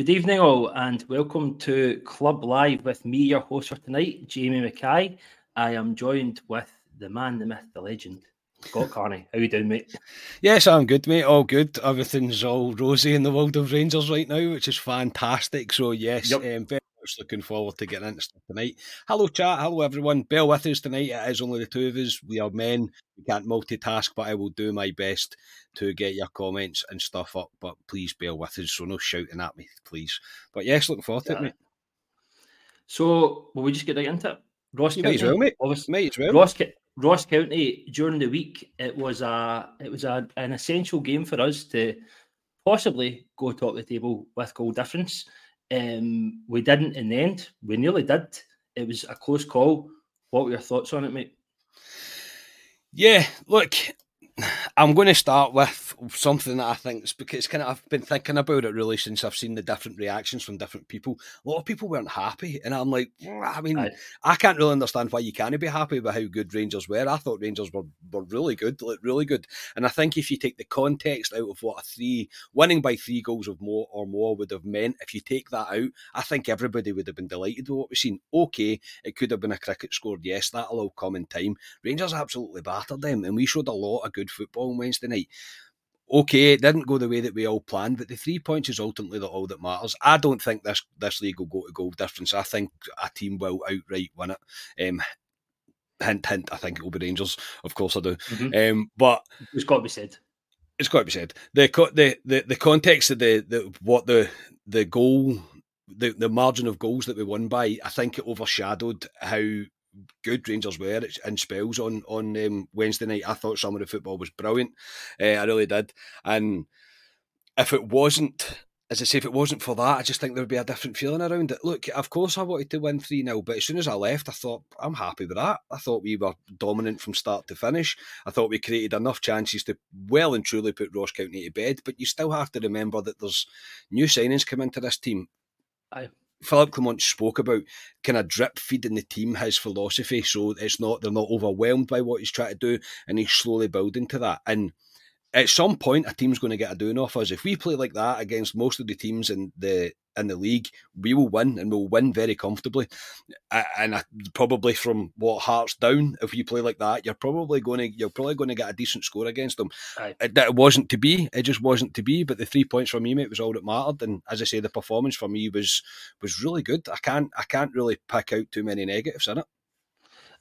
Good evening, all, and welcome to Club Live with me, your host for tonight, Jamie Mackay. I am joined with the man, the myth, the legend, Scott Carney. How you doing, mate? Yes, I'm good, mate. All good. Everything's all rosy in the world of Rangers right now, which is fantastic. So, yes, yep. um, very much looking forward to getting into stuff tonight. Hello, chat. Hello, everyone. Bear with us tonight. It is only the two of us. We are men. We can't multitask, but I will do my best to get your comments and stuff up. But please bear with us. So, no shouting at me, please. But yes, looking forward to it, mate. So, will we just get right into it? Ross you County, might as well, mate. Obviously, might as well. Ross, Ross County during the week, it was a it was a, an essential game for us to possibly go top of the table with goal difference. Um, we didn't in the end. We nearly did. It was a close call. What were your thoughts on it, mate? Yeah, look, I'm going to start with something that I think is because kind of I've been thinking about it really since I've seen the different reactions from different people. A lot of people weren't happy, and I'm like, I mean, Aye. I can't really understand why you can't be happy with how good Rangers were. I thought Rangers were, were really good, like really good, and I think if you take the context out of what a three winning by three goals of more or more would have meant, if you take that out, I think everybody would have been delighted with what we've seen. Okay, it could have been a cricket score, yes, that'll all come in time. Rangers absolutely battered them, and we showed a lot of good football on Wednesday night okay, it didn't go the way that we all planned, but the three points is ultimately the, all that matters. I don't think this this league will go to goal difference. I think a team will outright win it. Um, hint, hint. I think it will be Rangers. Of course, I do. Mm-hmm. Um, but it's got to be said. It's got to be said. The the the, the context of the, the what the the goal. The, the margin of goals that we won by, I think it overshadowed how good Rangers were in spells on on um, Wednesday night. I thought some of the football was brilliant. Uh, I really did. And if it wasn't, as I say, if it wasn't for that, I just think there would be a different feeling around it. Look, of course, I wanted to win 3 0, but as soon as I left, I thought, I'm happy with that. I thought we were dominant from start to finish. I thought we created enough chances to well and truly put Ross County to bed, but you still have to remember that there's new signings come into this team. Aye. Philip Clement spoke about kind of drip feeding the team his philosophy, so it's not they're not overwhelmed by what he's trying to do, and he's slowly building to that. And at some point, a team's going to get a doing off us. If we play like that against most of the teams in the in the league, we will win and we'll win very comfortably. And probably from what Hearts down, if you play like that, you're probably going to you're probably going to get a decent score against them. It, it wasn't to be. It just wasn't to be. But the three points for me, mate, was all that mattered. And as I say, the performance for me was was really good. I can't I can't really pick out too many negatives in it.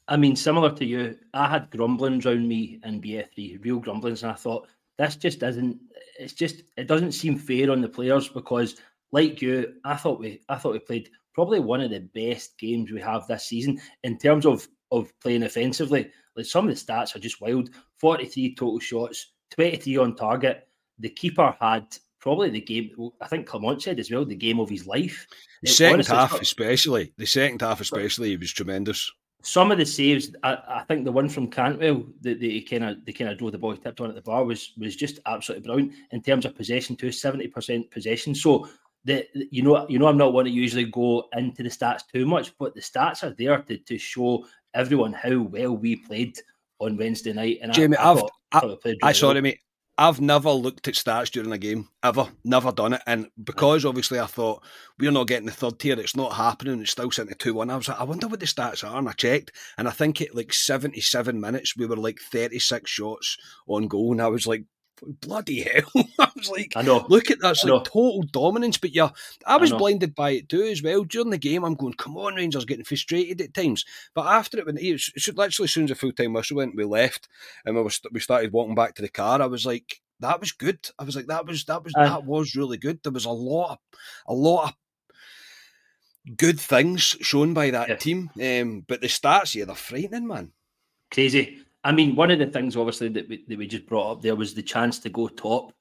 I mean, similar to you, I had grumblings around me in BF3, real grumblings, and I thought this just isn't. It's just it doesn't seem fair on the players because like you, I thought we I thought we played probably one of the best games we have this season in terms of of playing offensively. Like some of the stats are just wild. 43 total shots, 23 on target. The keeper had probably the game. I think Clement said as well, the game of his life. The second honestly, half, especially the second half, especially, he was tremendous. Some of the saves, I, I think the one from Cantwell that they kind of they kind of drove the ball tipped on at the bar was was just absolutely brilliant in terms of possession too, seventy percent possession. So the you know you know I'm not one to usually go into the stats too much, but the stats are there to, to show everyone how well we played on Wednesday night. And Jamie, I, I, thought, I, I, I sorry, mate. I've never looked at stats during a game ever, never done it, and because obviously I thought we're not getting the third tier, it's not happening. It's still sitting at two one. I was like, I wonder what the stats are, and I checked, and I think at like seventy seven minutes we were like thirty six shots on goal, and I was like, bloody hell. I was like, I know. Look at that. It's like total dominance. But yeah, I was I blinded by it too as well. During the game, I'm going, come on, Rangers, getting frustrated at times. But after it, when it, it literally as soon as the full time whistle went, we left and we, was, we started walking back to the car. I was like, that was good. I was like, that was that was that was really good. There was a lot of a lot of good things shown by that yeah. team. Um, but the stats, yeah, they're frightening, man. Crazy. I mean, one of the things obviously that we, that we just brought up there was the chance to go top.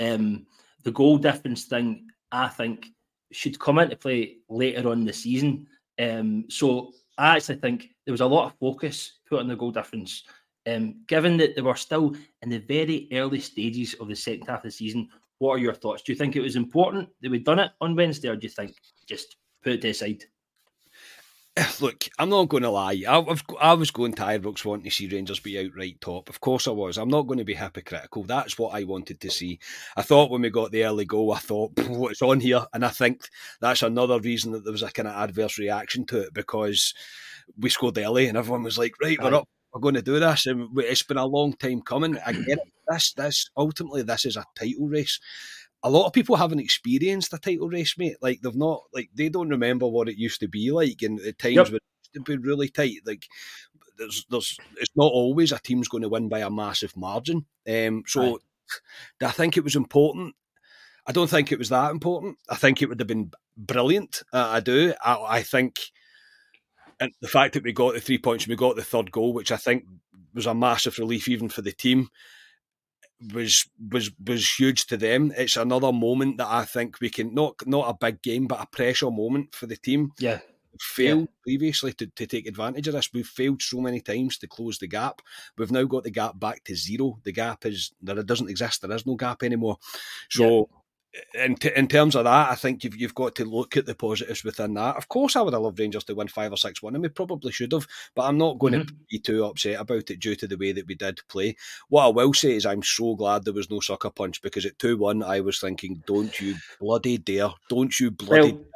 Um, the goal difference thing, I think, should come into play later on the season. Um, so I actually think there was a lot of focus put on the goal difference. Um, given that they were still in the very early stages of the second half of the season, what are your thoughts? Do you think it was important that we'd done it on Wednesday, or do you think just put it aside? Look, I'm not going to lie. I, I've, I was going to Ibrox wanting to see Rangers be outright top. Of course I was. I'm not going to be hypocritical. That's what I wanted to see. I thought when we got the early goal, I thought, what's on here? And I think that's another reason that there was a kind of adverse reaction to it because we scored early and everyone was like, right, we're up. We're going to do this. And it's been a long time coming. I get it. This, this, ultimately, this is a title race a lot of people haven't experienced a title race, mate. Like they've not, like they don't remember what it used to be like, and the times yep. when it used to be really tight. Like there's, there's, it's not always a team's going to win by a massive margin. Um, so right. I think it was important. I don't think it was that important. I think it would have been brilliant. Uh, I do. I, I think, and the fact that we got the three points and we got the third goal, which I think was a massive relief even for the team was was was huge to them. It's another moment that I think we can not not a big game, but a pressure moment for the team. Yeah. Failed yeah. previously to, to take advantage of this. We've failed so many times to close the gap. We've now got the gap back to zero. The gap is there it doesn't exist. There is no gap anymore. So yeah in, t- in terms of that, I think you've, you've got to look at the positives within that. Of course, I would have loved Rangers to win 5 or 6 1, and we probably should have, but I'm not going mm-hmm. to be too upset about it due to the way that we did play. What I will say is, I'm so glad there was no sucker punch because at 2 1, I was thinking, don't you bloody dare, don't you bloody well, dare,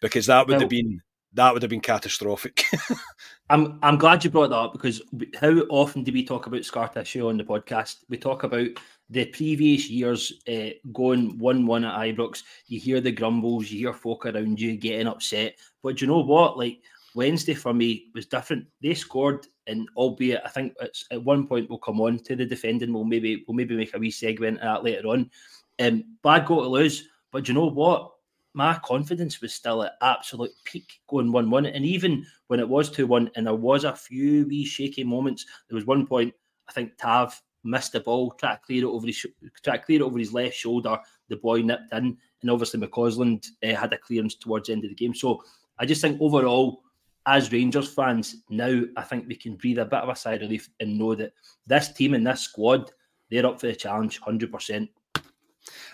because that would well, have been. That would have been catastrophic. I'm I'm glad you brought that up because how often do we talk about scar tissue on the podcast? We talk about the previous years uh, going 1 1 at Ibrox, you hear the grumbles, you hear folk around you getting upset. But you know what? Like Wednesday for me was different. They scored, and albeit I think at one point we'll come on to the defending. We'll maybe we'll maybe make a wee segment of that later on. Um, bad goal to lose, but you know what? My confidence was still at absolute peak going 1 1. And even when it was 2 1, and there was a few wee shaky moments, there was one point, I think Tav missed the ball, tried to clear it over his tried to clear it over his left shoulder. The boy nipped in, and obviously McCausland uh, had a clearance towards the end of the game. So I just think overall, as Rangers fans, now I think we can breathe a bit of a sigh of relief and know that this team and this squad, they're up for the challenge, hundred percent.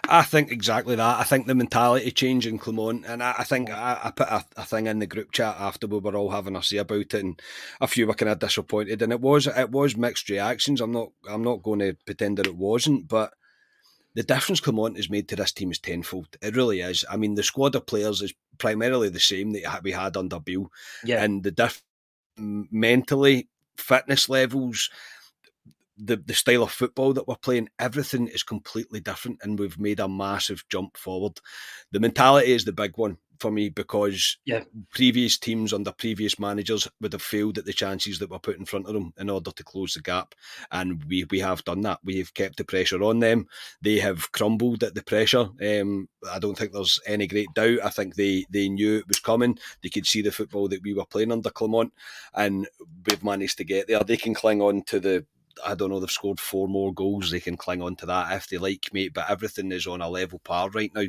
I think exactly that. I think the mentality change in Clement, and I, I think I, I put a, a, thing in the group chat after we were all having a say about it, and a few were kind of disappointed, and it was it was mixed reactions. I'm not I'm not going to pretend that it wasn't, but the difference Clement has made to this team is tenfold. It really is. I mean, the squad of players is primarily the same that we had under Beale, yeah, and the diff mentally fitness levels the, the style of football that we're playing, everything is completely different, and we've made a massive jump forward. The mentality is the big one. for me because yeah. previous teams under previous managers would have failed at the chances that were put in front of them in order to close the gap. And we, we have done that. We have kept the pressure on them. They have crumbled at the pressure. Um, I don't think there's any great doubt. I think they, they knew it was coming. They could see the football that we were playing under Clement, and we've managed to get there. They can cling on to the I don't know, they've scored four more goals. They can cling on to that if they like, mate. But everything is on a level par right now.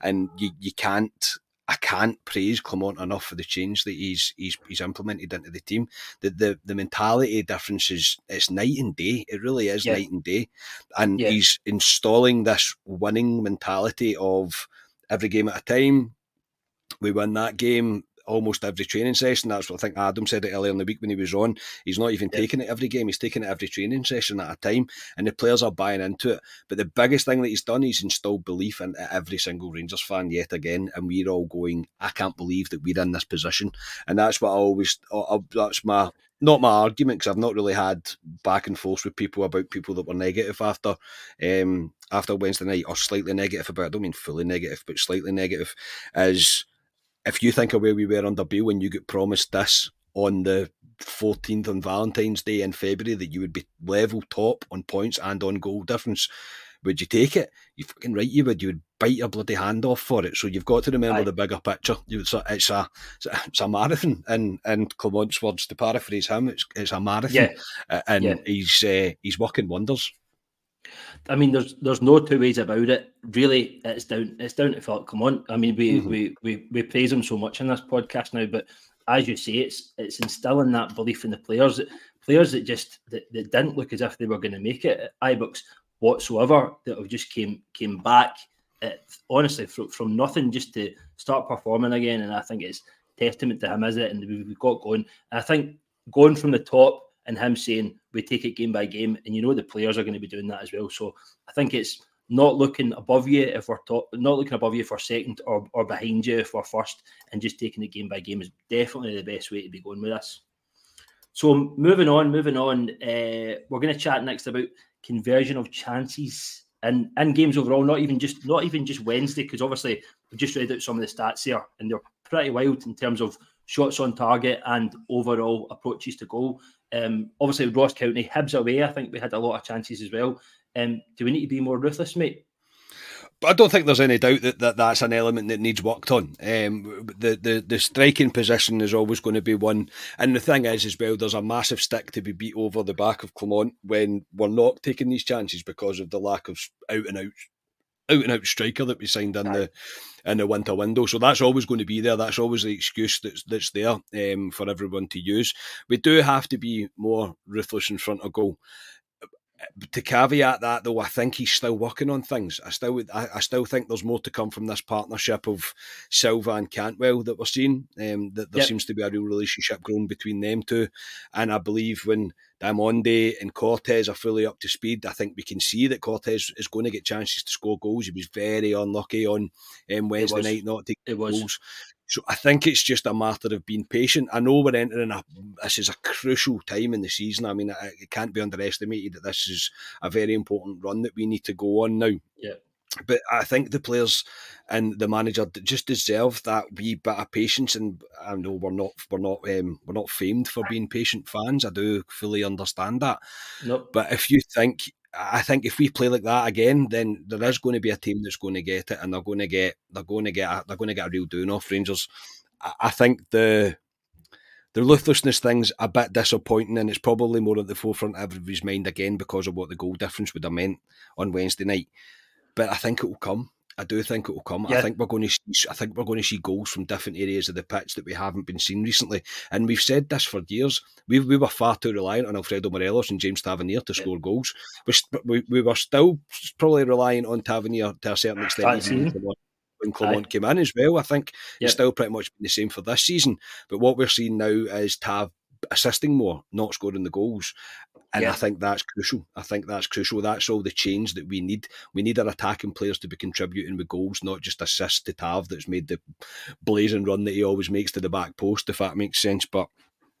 And you, you can't I can't praise Clement enough for the change that he's he's he's implemented into the team. The the, the mentality difference is it's night and day. It really is yeah. night and day. And yeah. he's installing this winning mentality of every game at a time. We win that game almost every training session. That's what I think Adam said it earlier in the week when he was on. He's not even yeah. taking it every game, he's taking it every training session at a time, and the players are buying into it. But the biggest thing that he's done, he's instilled belief into every single Rangers fan yet again, and we're all going, I can't believe that we're in this position. And that's what I always, that's my not my argument because I've not really had back and forth with people about people that were negative after um, after Wednesday night or slightly negative about. I don't mean fully negative, but slightly negative. Is if you think of where we were under Beale when you get promised this on the 14th on Valentine's Day in February that you would be level top on points and on goal difference, would you take it? You fucking right, you would. You would bite your bloody hand off for it. So you've got to remember Aye. the bigger picture. It's a, it's a it's a marathon, and and Clement's words to paraphrase him, it's it's a marathon, yeah. and yeah. he's uh, he's working wonders. I mean, there's there's no two ways about it. Really, it's down it's down to Philip Clement. I mean, we, mm-hmm. we we we praise him so much in this podcast now, but as you say, it's it's instilling that belief in the players. Players that just that, that didn't look as if they were going to make it at Ibrox whatsoever. That have just came came back. At, honestly, from, from nothing just to start performing again, and I think it's testament to him, is it? And we've got going. And I think going from the top and him saying we take it game by game, and you know the players are going to be doing that as well. So I think it's not looking above you if we're not looking above you for second or, or behind you if we're first, and just taking it game by game is definitely the best way to be going with this. So moving on, moving on, uh, we're going to chat next about conversion of chances in, in games overall. Not even just not even just Wednesday, because obviously we've just read out some of the stats here, and they're pretty wild in terms of shots on target and overall approaches to goal. Um, obviously, with Ross County, Hibs away, I think we had a lot of chances as well. Um, do we need to be more ruthless, mate? But I don't think there's any doubt that, that that's an element that needs worked on. Um, the, the the striking position is always going to be one, and the thing is as well, there's a massive stick to be beat over the back of Clement when we're not taking these chances because of the lack of out and out out and out striker that we signed in the in the winter window. So that's always going to be there. That's always the excuse that's that's there um, for everyone to use. We do have to be more ruthless in front of goal. To caveat that though, I think he's still working on things. I still, I, I still think there's more to come from this partnership of Silva and Cantwell that we're seeing. Um, that there yep. seems to be a real relationship growing between them two, and I believe when Diomande and Cortés are fully up to speed. I think we can see that Cortés is going to get chances to score goals. He was very unlucky on um, Wednesday night not to get goals. So I think it's just a matter of being patient. I know we're entering a this is a crucial time in the season. I mean, it can't be underestimated that this is a very important run that we need to go on now. Yeah. But I think the players and the manager just deserve that wee bit of patience. And I know we're not we're not um, we're not famed for being patient fans. I do fully understand that. Nope. But if you think I think if we play like that again, then there is going to be a team that's going to get it, and they're going to get they're going to get a, they're going to get a real doing off Rangers. I, I think the the ruthlessness thing's a bit disappointing, and it's probably more at the forefront of everybody's mind again because of what the goal difference would have meant on Wednesday night but I think it will come. I do think it will come. Yeah. I think we're going to see, I think we're going to see goals from different areas of the pitch that we haven't been seen recently. And we've said this for years. We, we were far too reliant on Alfredo Morelos and James Tavernier to yeah. score goals. We, we, we were still probably relying on Tavernier to a certain extent when Clement came in as well. I think yep. it's still pretty much been the same for this season. But what we're seeing now is Tav assisting more, not scoring the goals. And yeah. I think that's crucial. I think that's crucial. That's all the change that we need. We need our attacking players to be contributing with goals, not just assists to Tav that's made the blazing run that he always makes to the back post, if that makes sense. But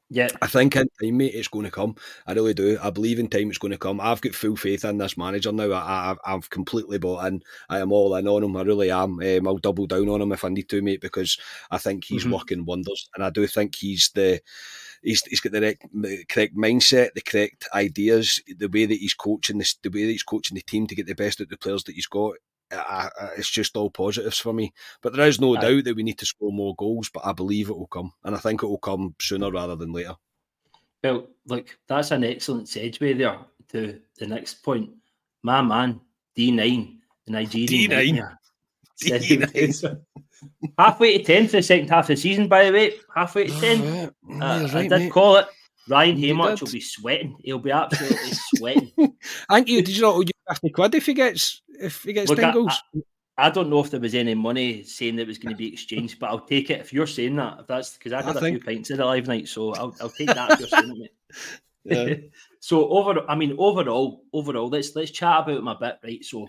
Yeah. I think in time, mate, it's going to come. I really do. I believe in time it's going to come. I've got full faith in this manager now. I, I, I've completely bought in. I am all in on him. I really am. Um, I'll double down on him if I need to, mate, because I think he's mm-hmm. working wonders. And I do think he's the he's, he's got the correct, the correct mindset, the correct ideas, the way that he's coaching this, the way that he's coaching the team to get the best out of the players that he's got. I, I, it's just all positives for me. But there is no doubt that we need to score more goals, but I believe it will come. And I think it will come sooner rather than later. Well, look, that's an excellent segue there to the next point. My man, D9, the Nigerian. D9. D9. Halfway to 10 for the second half of the season, by the way. Halfway to 10. Uh, right, I did mate. call it. Ryan Haymarch will be sweating. He'll be absolutely sweating. Thank you. Did you not owe you 50 quid if he gets if he gets Look, 10 goals? I, I, don't know if there was any money saying that it was going to be exchanged, but I'll take it if you're saying that. If that's because I had I a think... few pints at the live night, so I'll, I'll take that if you're saying it. Yeah. so over, I mean, overall, overall, let's let's chat about my bit, right? So,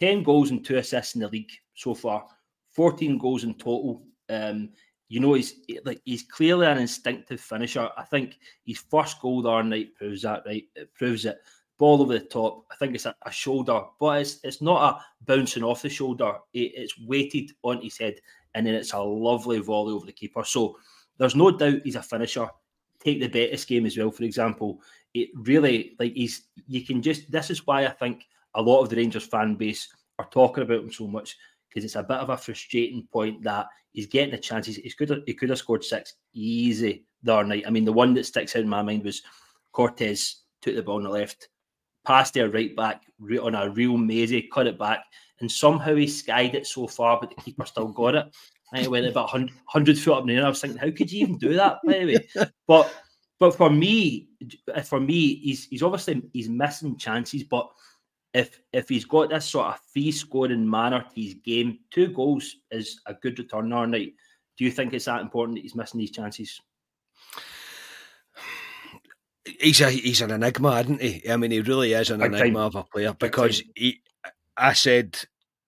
ten goals and two assists in the league so far, fourteen goals in total. Um, you know, he's like he's clearly an instinctive finisher. I think his first goal the night proves that. Right, it proves it ball over the top. I think it's a, a, shoulder, but it's it's not a bouncing off the shoulder. It, it's weighted on his head, and then it's a lovely volley over the keeper. So there's no doubt he's a finisher. Take the Betis game as well, for example. It really like he's you can just this is why I think a lot of the Rangers fan base are talking about him so much because it's a bit of a frustrating point that he's getting the chances. He could have, he could have scored six easy the other night. I mean, the one that sticks out in my mind was Cortés took the ball on the left, passed their right back on a real mazy, cut it back, and somehow he skied it so far, but the keeper still got it. And it went about 100, 100 foot up in the air. I was thinking, how could you even do that, by the way? But but for me, for me, he's he's obviously he's missing chances, but if if he's got this sort of free scoring manner to his game, two goals is a good return our night. Do you think it's that important that he's missing these chances? he's a he's an enigma, isn't he? I mean, he really is an Big enigma time. of a player because he. I said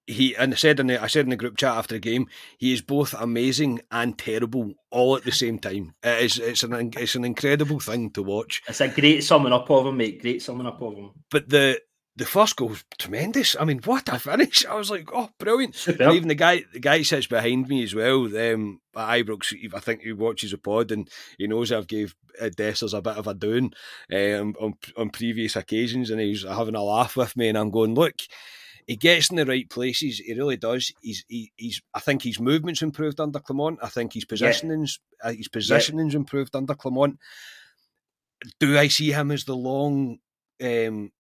he and I said in the I said in the group chat after the game, he is both amazing and terrible all at the same time. It is it's an it's an incredible thing to watch. It's a great summing up of him, mate. Great summing up of him. But the the first goal was tremendous. I mean, what a finish! I was like, oh, brilliant. Even the guy, the guy sits behind me as well. Um, Ibrox, I think he watches a pod and he knows I've gave Dessers a bit of a doing um, on on previous occasions, and he's having a laugh with me, and I'm going, look. He gets in the right places. He really does. He's he, he's. I think his movements improved under Clement. I think his positioning's yeah. uh, his positioning's yeah. improved under Clement. Do I see him as the long um,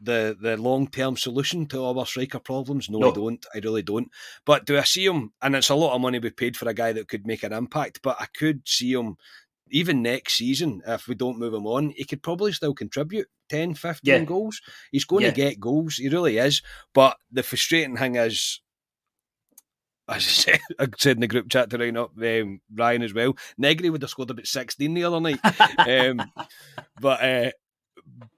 the the long term solution to our striker problems? No, no, I don't. I really don't. But do I see him? And it's a lot of money we paid for a guy that could make an impact. But I could see him even next season if we don't move him on. He could probably still contribute 10, 15 yeah. goals. He's going yeah. to get goals. He really is. But the frustrating thing is. As I said, I said in the group chat to Ryan up um, Ryan as well. Negri would have scored about sixteen the other night, um, but uh,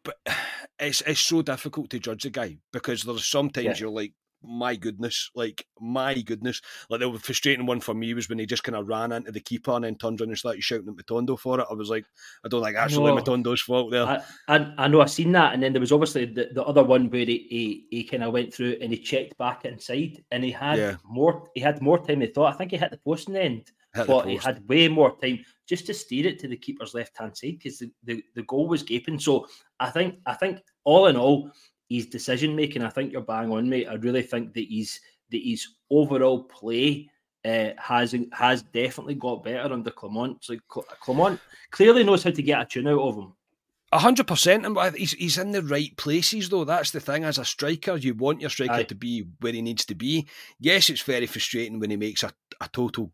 but it's it's so difficult to judge a guy because there's sometimes yeah. you're like, my goodness, like my goodness. Like the frustrating one for me was when he just kind of ran into the keeper and then turned around and started shouting at Matondo for it. I was like, I don't think actually Matondo's fault there. I, I, I, know I've seen that, and then there was obviously the, the other one where he, he, he kind of went through and he checked back inside, and he had yeah. more he had more time. He thought I think he hit the post in the end, but he had way more time just to steer it to the keeper's left hand side because the, the, the goal was gaping. So I think I think all in all, his decision making, I think you're bang on, mate. I really think that he's that his overall play uh, has has definitely got better under Clement. So Clement clearly knows how to get a tune out of him. A hundred percent, and he's he's in the right places though. That's the thing. As a striker, you want your striker Aye. to be where he needs to be. Yes, it's very frustrating when he makes a, a total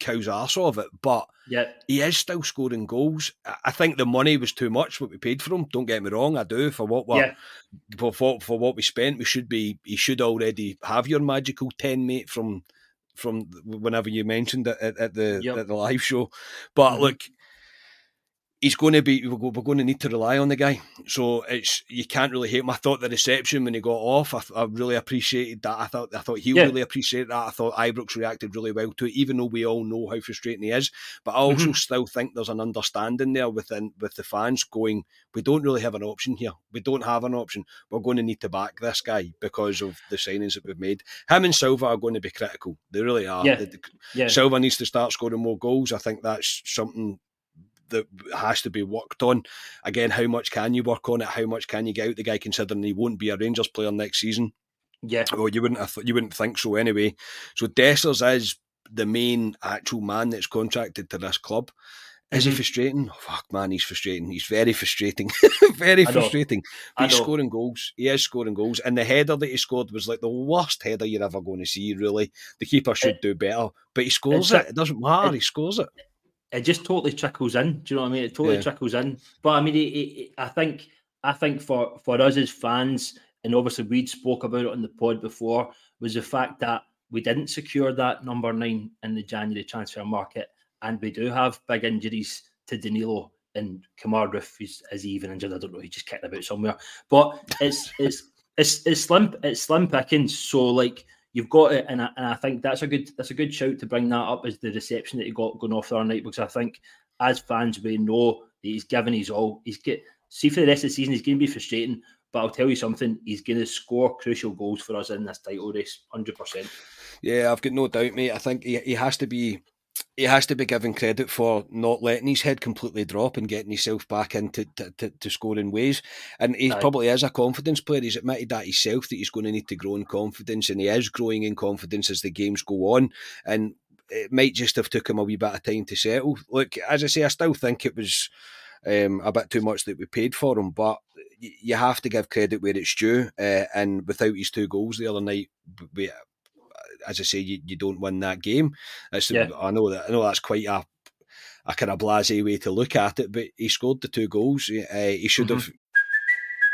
cow's arse of it, but yeah. he is still scoring goals. I think the money was too much what we paid for him. Don't get me wrong, I do for what we yeah. for, for, for what we spent. We should be he should already have your magical ten mate from from whenever you mentioned it at, at the yep. at the live show. But mm-hmm. look, he's going to be we're going to need to rely on the guy. So it's you can't really hate him. I thought the reception when he got off i, I really appreciated that. I thought i thought he yeah. really appreciated that. I thought ibrox reacted really well to it even though we all know how frustrating he is. But i also mm-hmm. still think there's an understanding there within with the fans going we don't really have an option here. We don't have an option. We're going to need to back this guy because of the signings that we've made. Him and silva are going to be critical. They really are. Yeah. yeah. silva needs to start scoring more goals. I think that's something that has to be worked on. Again, how much can you work on it? How much can you get out the guy, considering he won't be a Rangers player next season? Yeah. Well, you wouldn't have, you wouldn't think so anyway. So Dessers is the main actual man that's contracted to this club. Is mm-hmm. he frustrating? Oh, fuck, man, he's frustrating. He's very frustrating. very frustrating. He's scoring goals. He is scoring goals. And the header that he scored was like the worst header you're ever going to see, really. The keeper should it, do better. But he scores it. It doesn't matter. It, he scores it it just totally trickles in. Do you know what I mean? It totally yeah. trickles in. But I mean, it, it, I think I think for for us as fans, and obviously we'd spoke about it on the pod before, was the fact that we didn't secure that number nine in the January transfer market, and we do have big injuries to Danilo and Kemar is, is even injured. I don't know. He just kicked about somewhere. But it's it's it's it's slim it's slim pickings. So like you've got it, and I, and I think that's a good that's a good shout to bring that up as the reception that he got going off the other night because I think as fans we know he's given his all. He's get see for the rest of the season he's going to be frustrating, but I'll tell you something, he's going to score crucial goals for us in this title race, hundred percent. Yeah, I've got no doubt, mate. I think he, he has to be he has to be given credit for not letting his head completely drop and getting himself back into to, to, to scoring ways. And he Aye. probably is a confidence player. He's admitted that himself that he's going to need to grow in confidence, and he is growing in confidence as the games go on. And it might just have took him a wee bit of time to settle. Look, as I say, I still think it was um, a bit too much that we paid for him, but you have to give credit where it's due. Uh, and without his two goals the other night, we, as I say, you, you don't win that game. Yeah. I know that I know that's quite a a kind of blasé way to look at it, but he scored the two goals. Uh, he should mm-hmm. have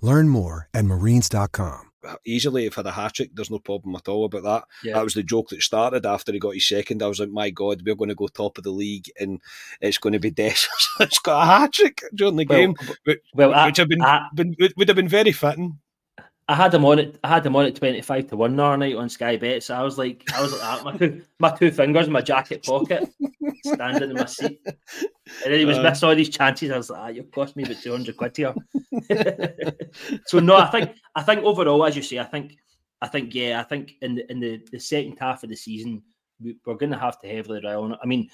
Learn more at marines.com. Uh, easily for the hat trick, there's no problem at all about that. Yeah. That was the joke that started after he got his second. I was like, my God, we're going to go top of the league and it's going to be Dessers. it's got a hat trick during the well, game, which, well, which I, have been, I, been, would have been very fitting. I had him on it. I had him on at twenty five to one the other night on Sky Bet. So I was like, I was like that. My two, my two fingers in my jacket pocket, standing in my seat, and then he was uh, missing all these chances. I was like, ah, you cost me about two hundred quid here. so no, I think I think overall, as you say, I think I think yeah, I think in the in the, the second half of the season, we, are going to have to heavily rely on it. I mean,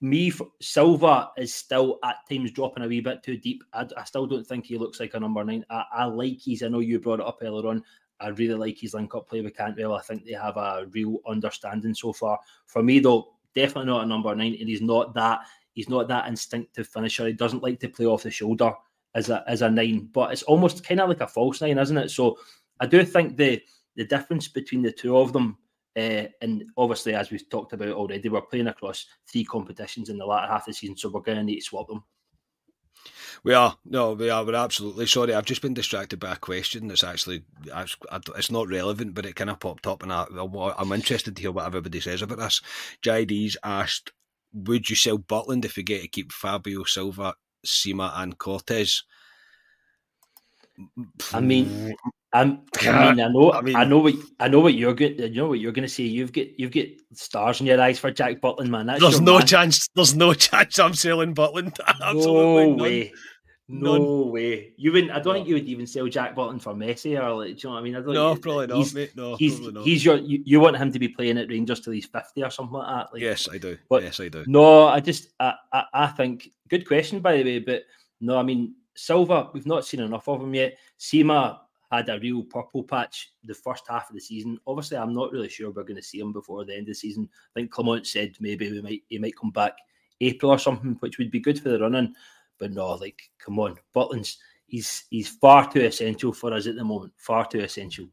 me, Silva is still at times dropping a wee bit too deep. I, I still don't think he looks like a number nine. I, I, like his. I know you brought it up earlier on. I really like his link up play with Cantwell. I think they have a real understanding so far. For me, though, definitely not a number nine, and he's not that. He's not that instinctive finisher. He doesn't like to play off the shoulder as a as a nine, but it's almost kind of like a false nine, isn't it? So I do think the the difference between the two of them uh, and obviously, as we've talked about already, we're playing across three competitions in the latter half of the season, so we're going to need to swap them. We are. No, we are. We're absolutely sorry. I've just been distracted by a question that's actually it's not relevant, but it kind of popped up, and I, am interested to hear what everybody says about this. JD's asked, "Would you sell Butland if you get to keep Fabio Silva, Sima, and Cortés?" I mean, I'm, I mean, I know, I, mean, I know what I know what you're going. You know what you're going to say. You've got you've got stars in your eyes for Jack Butland, man. That's there's no man. chance. There's no chance I'm selling Butland. Absolutely no way. No way. You wouldn't. I don't No. think you would even sell Jack Butland for Messi or like. Do you know what I mean? I don't. No, probably not, he's, mate. No, he's, probably not. he's your. You, you want him to be playing at Rangers till he's fifty or something like that. Like, yes, I do. But- yes, I do. No, I just. I, I. I think. Good question, by the way. But no, I mean Silva. We've not seen enough of him yet. Sema had a real purple patch the first half of the season. Obviously, I'm not really sure we're going to see him before the end of the season. I think Clement said maybe we might he might come back April or something, which would be good for the running. But no, like, come on, Butland's he's he's far too essential for us at the moment. Far too essential.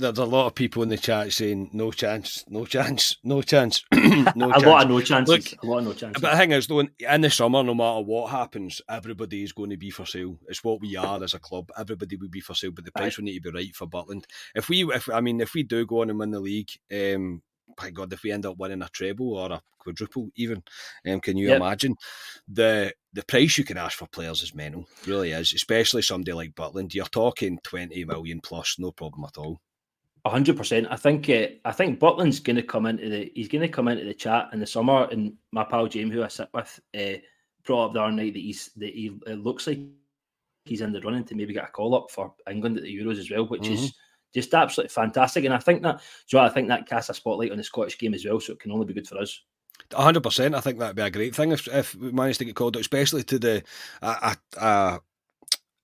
There's a lot of people in the chat saying no chance, no chance, no chance, no a chance. lot of no chances. Look, a lot of no chances. But the thing is, though, in- the summer, no matter what happens, everybody is going to be for sale. It's what we are as a club. Everybody will be for sale, but the price will need to be right for Butland. If we, if I mean, if we do go on and win the league, um, by God, if we end up winning a treble or a quadruple, even, um, can you Yep. imagine the the price you can ask for players is mental, really is. Especially somebody like Butland, you're talking twenty million plus, no problem at all. A hundred percent. I think uh, I think Butland's going to come into the he's going to come into the chat in the summer. And my pal James, who I sit with, uh, brought up the other night that he's that he looks like he's in the running to maybe get a call up for England at the Euros as well, which is just absolutely fantastic. And I think that, do you know, what? I think that casts a spotlight on the Scottish game as well, so it can only be good for us. A hundred percent. I think that'd be a great thing if if we managed to get called out, especially to the a a, a,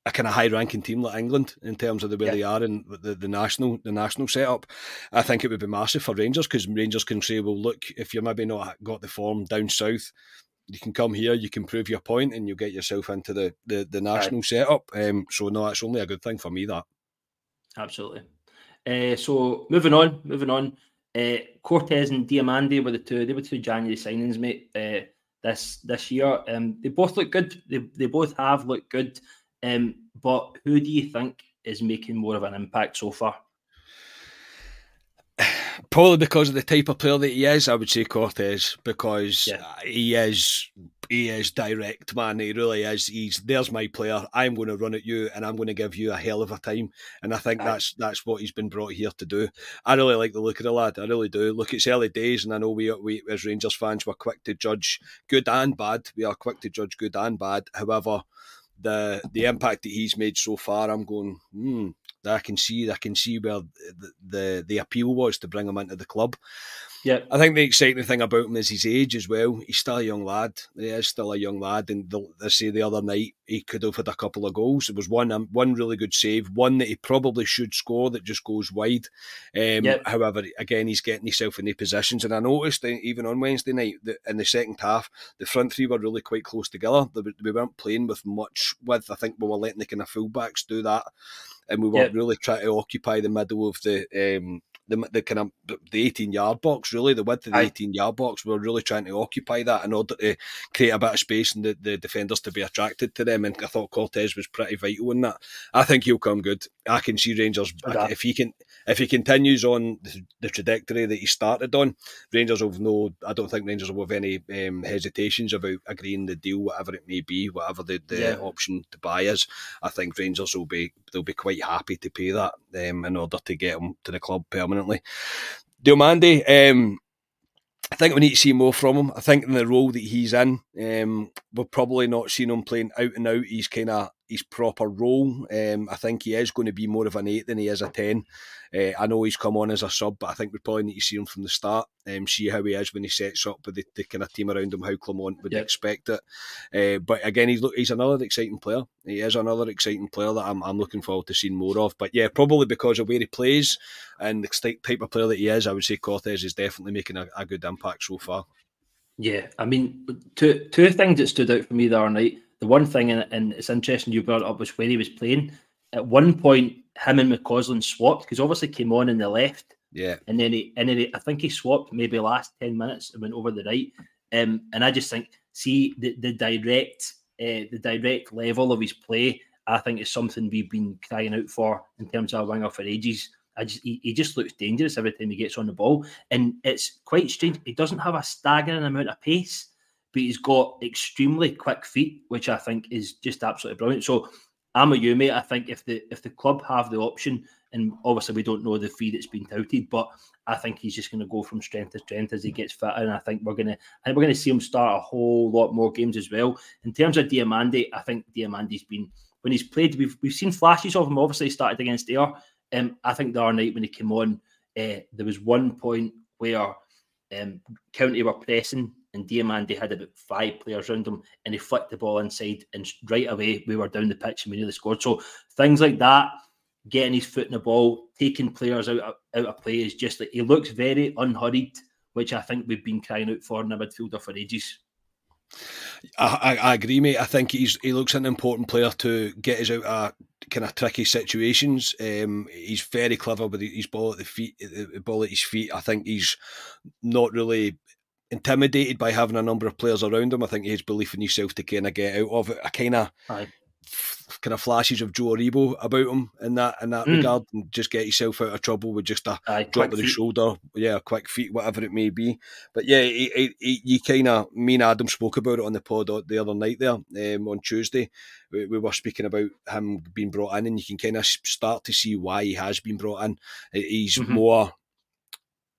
a kind of high ranking team like England in terms of the way Yeah. they are in the, the national the national setup. I think it would be massive for Rangers because Rangers can say, well, look, if you're maybe not got the form down south. You can come here, you can prove your point, and you get yourself into the, the, the national setup. Um, so no, that's only a good thing for me that. Absolutely. Uh, so moving on, moving on. Uh, Cortés and Diomande were the two. They were two January signings, mate. Uh, this this year, um, they both look good. They they both have looked good. Um, but who do you think is making more of an impact so far? Probably because of the type of player that he is, I would say Cortés because Yeah. he is he is direct, man. He really is. He's there's my player. I'm going to run at you, and I'm going to give you a hell of a time. And I think Aye. that's that's what he's been brought here to do. I really like the look of the lad. I really do. Look, it's early days, and I know we we as Rangers fans we're quick to judge good and bad. We are quick to judge good and bad. However, the the impact that he's made so far, I'm going. Hmm, I can see. I can see where the, the the appeal was to bring him into the club. Yeah, I think the exciting thing about him is his age as well. He's still a young lad. He is still a young lad, and the, they say the other night he could have had a couple of goals. There was one um, one really good save, one that he probably should score that just goes wide. Um, Yep. However, again, he's getting himself in the positions, and I noticed that even on Wednesday night that in the second half, the front three were really quite close together. They, we weren't playing with much width. I think we were letting the kind of fullbacks do that, and we were Yep. really trying to occupy the middle of the. Um, the, the kind of the 18 yard box really. The width of the 18 yard box we we're really trying to occupy that in order to create a bit of space and the, the defenders to be attracted to them and I thought Cortés was pretty vital in that. I think he'll come good. I can see Rangers So if he can if he continues on the, the trajectory that he started on Rangers will have no I don't think Rangers will have any um, hesitations about agreeing the deal whatever it may be whatever the, the Yeah. option to buy is. I think Rangers will be they'll be quite happy to pay that um, in order to get him to the club permanently Diomande, um, I think we need to see more from him. I think in the role that he's in, um, we're probably not seeing him playing out and out. He's kind of his proper role. Um, I think he is going to be more of an eight than he is a ten. Uh, I know he's come on as a sub, but I think we probably need to see him from the start. Um, see how he is when he sets up with the, the kind of team around him, how Clement would Yep. expect it. Uh, but again, he's look, he's another exciting player. He is another exciting player that I'm, I'm looking forward to seeing more of. But yeah, probably because of where he plays and the type type of player that he is, I would say Cortés is definitely making a, a good impact so far. Yeah, I mean, two two things that stood out for me the other night. The one thing, and, and it's interesting you brought up, was where he was playing. At one point, him and McCausland swapped because obviously came on in the left, Yeah, and then he and then he, I think he swapped maybe last ten minutes and went over the right. Um, and I just think, see the the direct uh, the direct level of his play. I think is something we've been crying out for in terms of a winger for ages. I just he, he just looks dangerous every time he gets on the ball, and it's quite strange. He doesn't have a staggering amount of pace, but he's got extremely quick feet, which I think is just absolutely brilliant. So I'm a you, mate. I think if the if the club have the option, and obviously we don't know the fee that's been touted, but I think he's just going to go from strength to strength as he gets fitter, and I think we're going to I think we're going to see him start a whole lot more games as well. In terms of Diomande, I think Diomande's been when he's played, we've we've seen flashes of him. Obviously, he started against Ayr. Um, I think the other night when he came on, uh, there was one point where um, County were pressing and Diomande had about five players around him and he flicked the ball inside and right away we were down the pitch and we nearly scored. So things like that, getting his foot in the ball, taking players out of, out of play is just like he looks very unhurried, which I think we've been crying out for in a midfielder for ages. I, I, agree, mate. I think he's he looks an important player to get us out of kind of tricky situations. Um, he's very clever with his ball at the feet, the ball at his feet. I think he's not really intimidated by having a number of players around him. I think he has belief in himself to kind of get out of it. I kind of kind of flashes of Joe Aribo about him in that in that mm. regard, and just get yourself out of trouble with just a Aye, drop of the feet. shoulder, yeah, quick feet, whatever it may be. But yeah, he, he, he, you kind of me and Adam spoke about it on the pod the other night there um, on Tuesday. We, we, were speaking about him being brought in, and you can kind of start to see why he has been brought in. He's mm-hmm. more,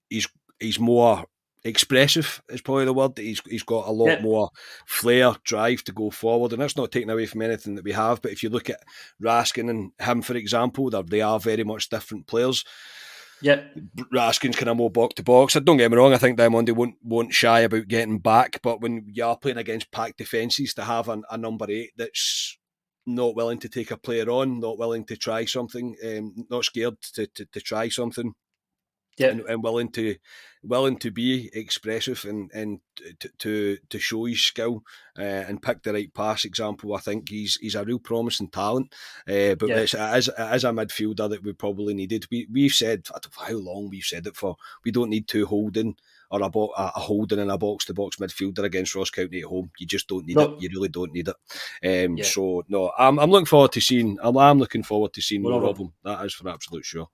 he's he's more expressive is probably the word. He's he's got a lot yeah. more flair, drive to go forward, and that's not taken away from anything that we have. But if you look at Raskin and him, for example, they are very much different players. Yeah, Raskin's kind of more box to box. I don't get me wrong. I think Diomande won't won't shy about getting back, but when you are playing against packed defences, to have a, a number eight that's not willing to take a player on, not willing to try something, um, not scared to, to, to try something yeah. and, and, willing to willing to be expressive and and to to, to show his skill uh, and pick the right pass. Example, I think he's he's a real promising talent, uh, but yeah. as as a midfielder that we probably needed. We we've said I don't know how long we've said it for. We don't need two holding or a, bo- a holding in a box to box midfielder against Ross County at home. You just don't need no. it. You really don't need it. Um, yeah. So no, I'm, I'm looking forward to seeing. I'm, I'm looking forward to seeing more of them. That is for absolute sure.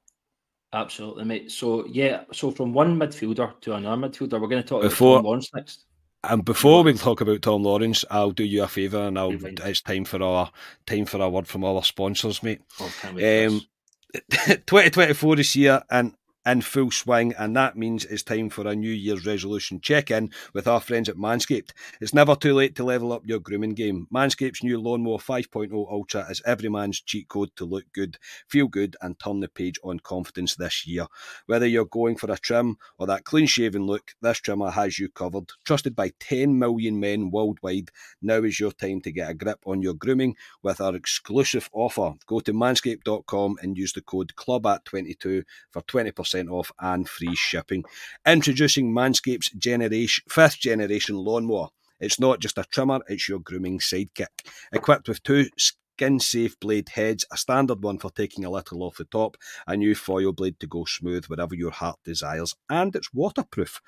Absolutely, mate. So yeah, so from one midfielder to another midfielder, we're going to talk before, about Tom Lawrence next. And before we talk about Tom Lawrence, I'll do you a favour, and I'll, it's time for our time for a word from all our sponsors, mate. Oh, um, 2024 is here, and in full swing, and that means it's time for a New Year's resolution check in with our friends at Manscaped. It's never too late to level up your grooming game. Manscaped's new Lawnmower 5.0 Ultra is every man's cheat code to look good, feel good, and turn the page on confidence this year. Whether you're going for a trim or that clean shaven look, this trimmer has you covered. Trusted by 10 million men worldwide, now is your time to get a grip on your grooming with our exclusive offer. Go to manscaped.com and use the code CLUB22 for 20% off and free shipping. Introducing Manscaped's generation, fifth generation lawnmower. It's not just a trimmer, it's your grooming sidekick. Equipped with two skin safe blade heads, a standard one for taking a little off the top, a new foil blade to go smooth wherever your heart desires, and it's waterproof.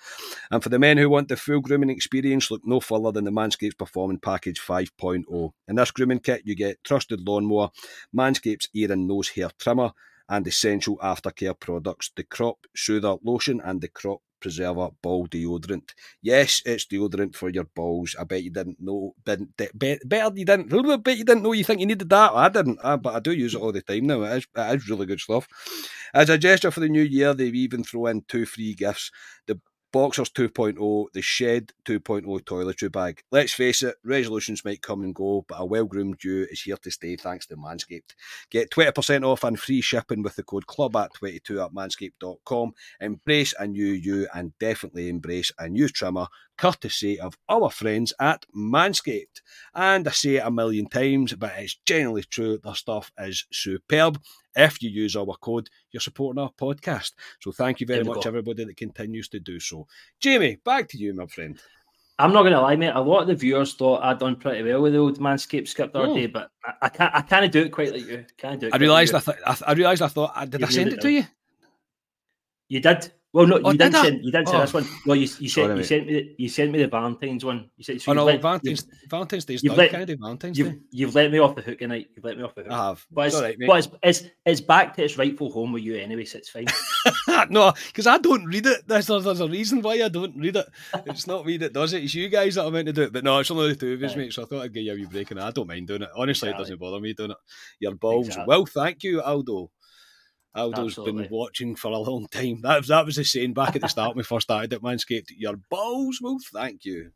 And for the men who want the full grooming experience, look no further than the Manscapes Performance Package 5.0. In this grooming kit, you get trusted lawnmower, Manscapes ear and nose hair trimmer, and essential aftercare products the Crop Soother Lotion and the Crop Preserver Ball Deodorant. Yes, it's deodorant for your balls. I bet you didn't know. Didn't, bet, better you didn't. I bet you didn't know. You think you needed that? I didn't, I, but I do use it all the time now. It is, it is really good stuff. As a gesture for the new year, they've even throw in two free gifts: the Boxers 2.0, the Shed 2.0 toiletry bag. Let's face it, resolutions might come and go, but a well groomed you is here to stay thanks to Manscaped. Get 20% off and free shipping with the code CLUB22 at manscaped.com. Embrace a new you and definitely embrace a new trimmer, courtesy of our friends at Manscaped. And I say it a million times, but it's generally true, their stuff is superb if you use our code, you're supporting our podcast. So thank you very much, go. everybody that continues to do so. Jamie, back to you, my friend. I'm not going to lie, mate. A lot of the viewers thought I'd done pretty well with the old Manscaped script the other oh. day, but I, I, can't. I can't do it quite like you. Can't do it. I realised. I, th- I realised. I thought. Ah, did you I send it, it to you? You did. Well, no, oh, you Oh, didn't did I? send. You didn't send Oh. this one. Well, you, you Sorry, sent. You sent me. The, you sent me the Valentine's one. You said. So oh you've no, let, Valentine's Valentine's Day's you've done. let- Can I do Valentine's You've, Day? you've let me off the hook tonight. You've let me off the hook. I have. But, it's, It's all right, mate. but it's, it's, it's back to its rightful home with you anyway, so it's fine. no, because I don't read it. There's, there's a reason why I don't read it. It's not me that does it. It's you guys that are meant to do it. But no, it's only the two of us, Right. mate. So I thought I'd give you a wee break, and I don't mind doing it. Honestly, Exactly. it doesn't bother me doing it. Your balls. Exactly. Well, thank you, Aldo. Aldo's Absolutely. been watching for a long time. That was, that was the saying back at the start when we first started at Manscaped. Your balls. Well, thank you.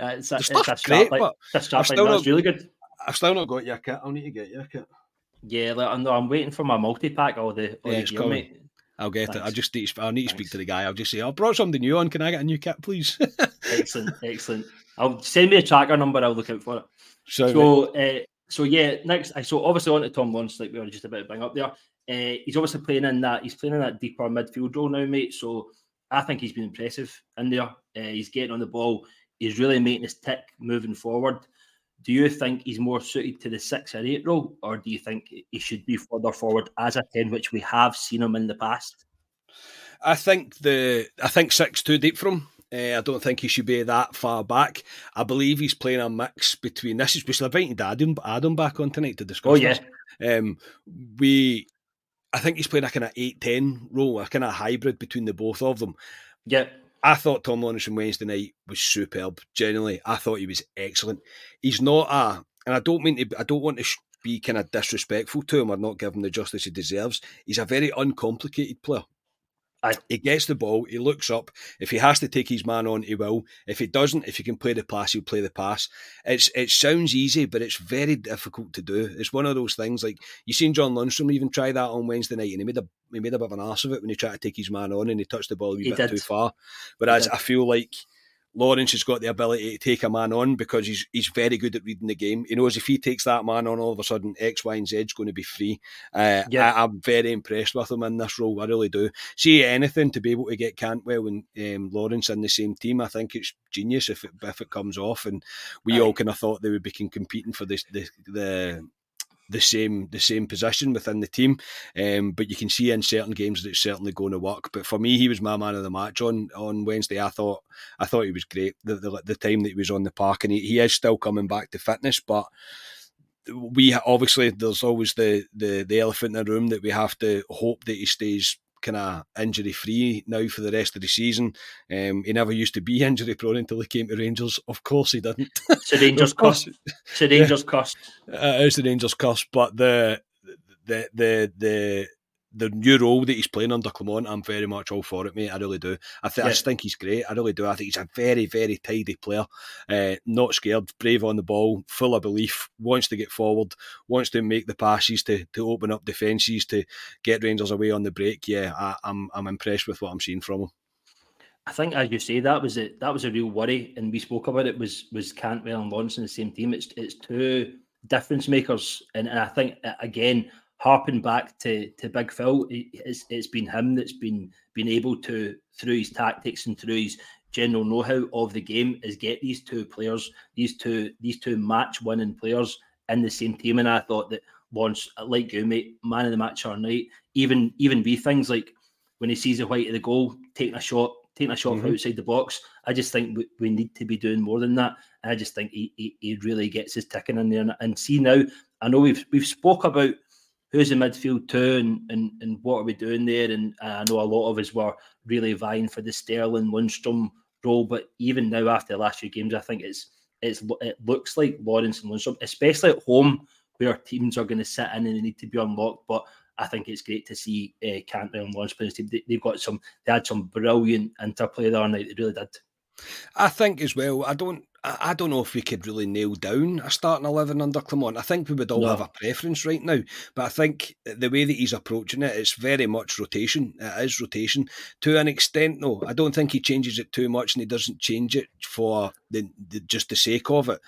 Uh, it's a, The it's stuff's a great, line. but It's still line. That's really good. I've still not got your kit. I'll need to get your kit. Yeah, like, I'm, I'm waiting for my multi pack. All the, all Yeah, the it's gear, mate. I'll get it. I Thanks. just need to, I need to speak to the guy. I'll just say, I brought something new on. Can I get a new kit, please? Excellent, excellent. I'll send me a tracker number. I'll look out for it. so, So, uh, so yeah, next. I so obviously on to Tom Lawrence, like we were just about to bring up there. Uh, he's obviously playing in that. He's playing in that deeper midfield role now, mate. So I think he's been impressive in there. Uh, he's getting on the ball. He's really making his tick moving forward. Do you think he's more suited to the six or eight role, or do you think he should be further forward as a ten, which we have seen him in the past? I think the I think six too deep for him. Uh, I don't think he should be that far back. I believe he's playing a mix between this is we have invited Adam Adam back on tonight to discuss. Oh yeah. Um, we I think he's playing a kind of 8-10 role, a kind of hybrid between the both of them. yeah. I thought Tom Lawrence on Wednesday night was superb. Generally, I thought he was excellent. He's not a, and I don't mean to, I don't want to sh- be kind of disrespectful to him or not give him the justice he deserves. He's a very uncomplicated player. Aye. He gets the ball, he looks up. If he has to take his man on, he will. If he doesn't, if he can play the pass, he'll play the pass. It's it sounds easy, but it's very difficult to do. It's one of those things like you seen John Lundstram even try that on Wednesday night, and he made a he made a bit of an ass of it when he tried to take his man on and he touched the ball a wee He bit did. too far. Whereas. I feel like Lawrence has got the ability to take a man on because he's he's very good at reading the game. He knows if he takes that man on, all of a sudden X, Y, and Z is going to be free. Uh, Yeah. I, I'm very impressed with him in this role. I really do. See anything to be able to get Cantwell and um, Lawrence in the same team. I think it's genius if it if it comes off. And we Aye. all kind of thought they would be competing for this the the the same the same position within the team. Um, but you can see in certain games that it's certainly going to work. But for me, he was my man of the match on on Wednesday. I thought I thought he was great the the, the time that he was on the park, and he, he is still coming back to fitness, but. We obviously there's always the, the the elephant in the room that we have to hope that he stays kind of injury free now for the rest of the season. Um, he never used to be injury prone until he came to Rangers. Of course, he didn't. It's a Rangers curse. It's a Rangers curse. uh, it's the Rangers curse, but the the the the the new role that he's playing under Clement, I'm very much all for it, mate. I really do. I, th- I just think he's great. I really do. I think he's a very, very tidy player. Uh, not scared, brave on the ball, full of belief, wants to get forward, wants to make the passes to, to open up defences, to get Rangers away on the break. Yeah, I, I'm I'm impressed with what I'm seeing from him. I think, as you say, that was it. That was a real worry, and we spoke about it. Was was Cantwell and Lawrence in the same team? It's it's two difference makers, and, and I think again, harping back to to Big Phil, it- it's it's been him that's been been able to through his tactics and through his general know-how of the game is get these two players, these two these two match winning players in the same team. And I thought that once, like you, mate, man of the match or night, even even be things like when he sees the white of the goal, taking a shot, taking a shot from Mhm. outside the box. I just think we, we need to be doing more than that. And I just think he, he, he really gets his ticking in there. And, and see now, I know we've we've spoke about who's in midfield too and, and, and what are we doing there. And I know a lot of us were really vying for the Sterling Lundstram role. But even now, after the last few games, I think it's it's it looks like Lawrence and Lundstram, especially at home where teams are going to sit in and they need to be unlocked. But I think it's great to see uh, Cantwell and this team. They, they've got some, they had some brilliant interplay there, night. They really did. I think as well. I don't. I I don't know if we could really nail down a starting eleven under Clement. I think we would all No. have a preference right now, but I think the way that he's approaching it, it's very much rotation. It is rotation to an extent, though. I don't think he changes it too much, and he doesn't change it for the, the just the sake of it.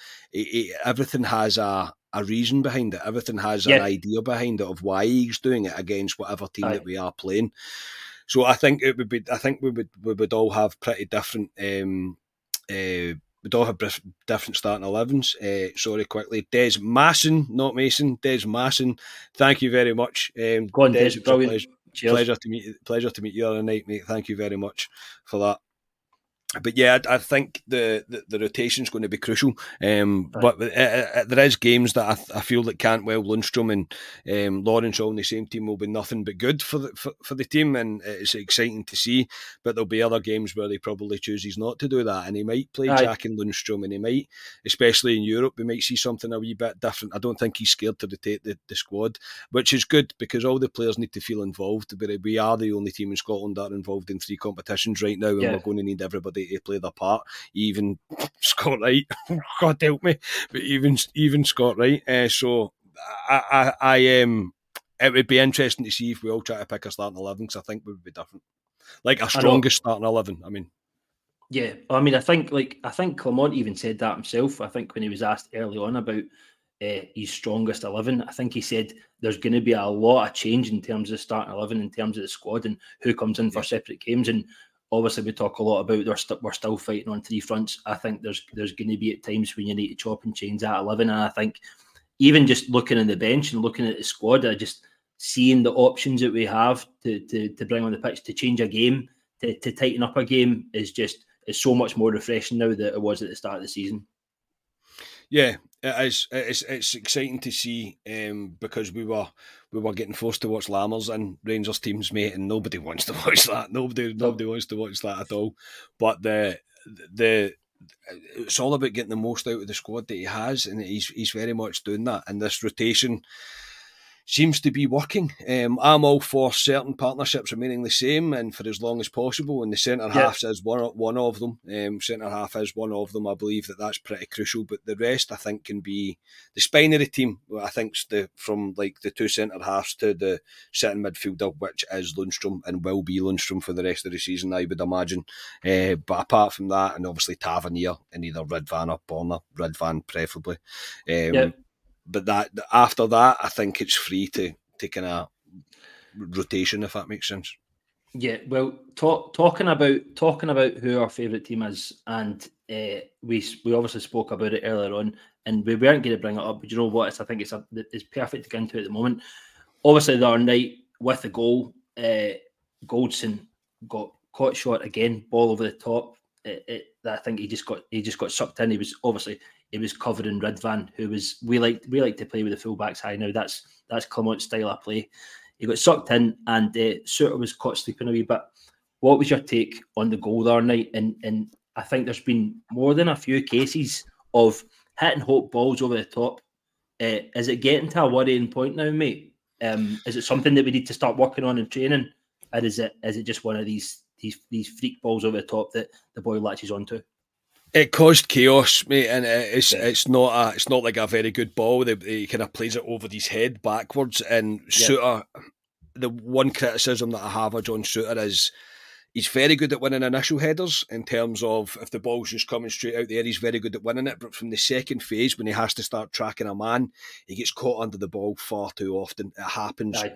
Everything has a a reason behind it. Everything has Yeah. an idea behind it of why he's doing it against whatever team Aye. that we are playing. So I think it would be. I think we would we would all have pretty different. Um, uh, we'd all have different starting 11s. Uh, sorry, quickly. Des Masson, not Mason. Des Masson. Thank you very much. Um, Go on, Des, a brilliant. pleasure- pleasure to meet you. pleasure to meet you the other night, mate. Thank you very much for that but yeah, I, I think the, the, the rotation is going to be crucial. Um, right. But uh, uh, there is games that I, I feel that Cantwell, Lundstram, and um, Lawrence all in the same team will be nothing but good for the for, for, the team, and it's exciting to see. But there'll be other games where he probably chooses not to do that, and he might play. Jack and Lundstram, and he might, especially in Europe, we might see something a wee bit different. I don't think he's scared to rotate the, the squad, which is good because all the players need to feel involved. But we are the only team in Scotland that are involved in three competitions right now, and yeah. we're going to need everybody to play their part. Even Scott Wright, God help me, but even even Scott Wright. Uh, so I, I, I um, it would be interesting to see if we all try to pick a starting eleven because I think we would be different, like a strongest starting eleven. I mean. Yeah, I mean, I think like I think Clement even said that himself. I think when he was asked early on about uh, his strongest 11. I think he said there's going to be a lot of change in terms of starting 11, in terms of the squad and who comes in for separate games. And obviously we talk a lot about we're, st- we're still fighting on three fronts. I think there's there's going to be at times when you need to chop and change at eleven, and I think even just looking in the bench and looking at the squad, I just seeing the options that we have to to, to bring on the pitch to change a game, to, to tighten up a game is just is so much more refreshing now than it was at the start of the season. Yeah, it is. It's it's exciting to see um, because we were we were getting forced to watch Lammers and Rangers teams, mate, and nobody wants to watch that. Nobody nobody wants to watch that at all. But the the it's all about getting the most out of the squad that he has, and he's he's very much doing that. And this rotation seems to be working. Um, I'm all for certain partnerships remaining the same and for as long as possible. And the centre yeah. half is one one of them. Um, centre half is one of them. I believe that that's pretty crucial. But the rest, I think, can be the spine of the team. I think the from like the two centre halves to the sitting midfielder, which is Lundstram and will be Lundstram for the rest of the season, I would imagine. Uh, but apart from that, and obviously Tavernier and either Ridvan or Borna, Ridvan preferably. Um, yeah but that after that, I think it's free to kind of rotation if that makes sense. Yeah, well, talk, talking about talking about who our favourite team is, and uh, we we obviously spoke about it earlier on, and we weren't going to bring it up, but you know what? It's, I think it's a, it's perfect to get into at the moment. Obviously, the other night with the goal, uh, Goldson got caught short again, ball over the top. It, it, I think he just got he just got sucked in. He was obviously he was covered in Ridvan, who was we like we like to play with the fullbacks high now. That's that's Clement's style of play. He got sucked in, and uh, Souttar was caught sleeping a wee bit. What was your take on the goal the other night? And and I think there's been more than a few cases of hitting hope balls over the top. Uh, is it getting to a worrying point now, mate? Um, is it something that we need to start working on in training, or is it is it just one of these these these freak balls over the top that the boy latches onto? It caused chaos, mate, and it's yeah. it's not a it's not like a very good ball. He kind of plays it over his head backwards, and yeah. Souttar. The one criticism that I have of John Souttar is he's very good at winning initial headers in terms of if the ball's just coming straight out there, he's very good at winning it. But from the second phase, when he has to start tracking a man, he gets caught under the ball far too often. It happens Aye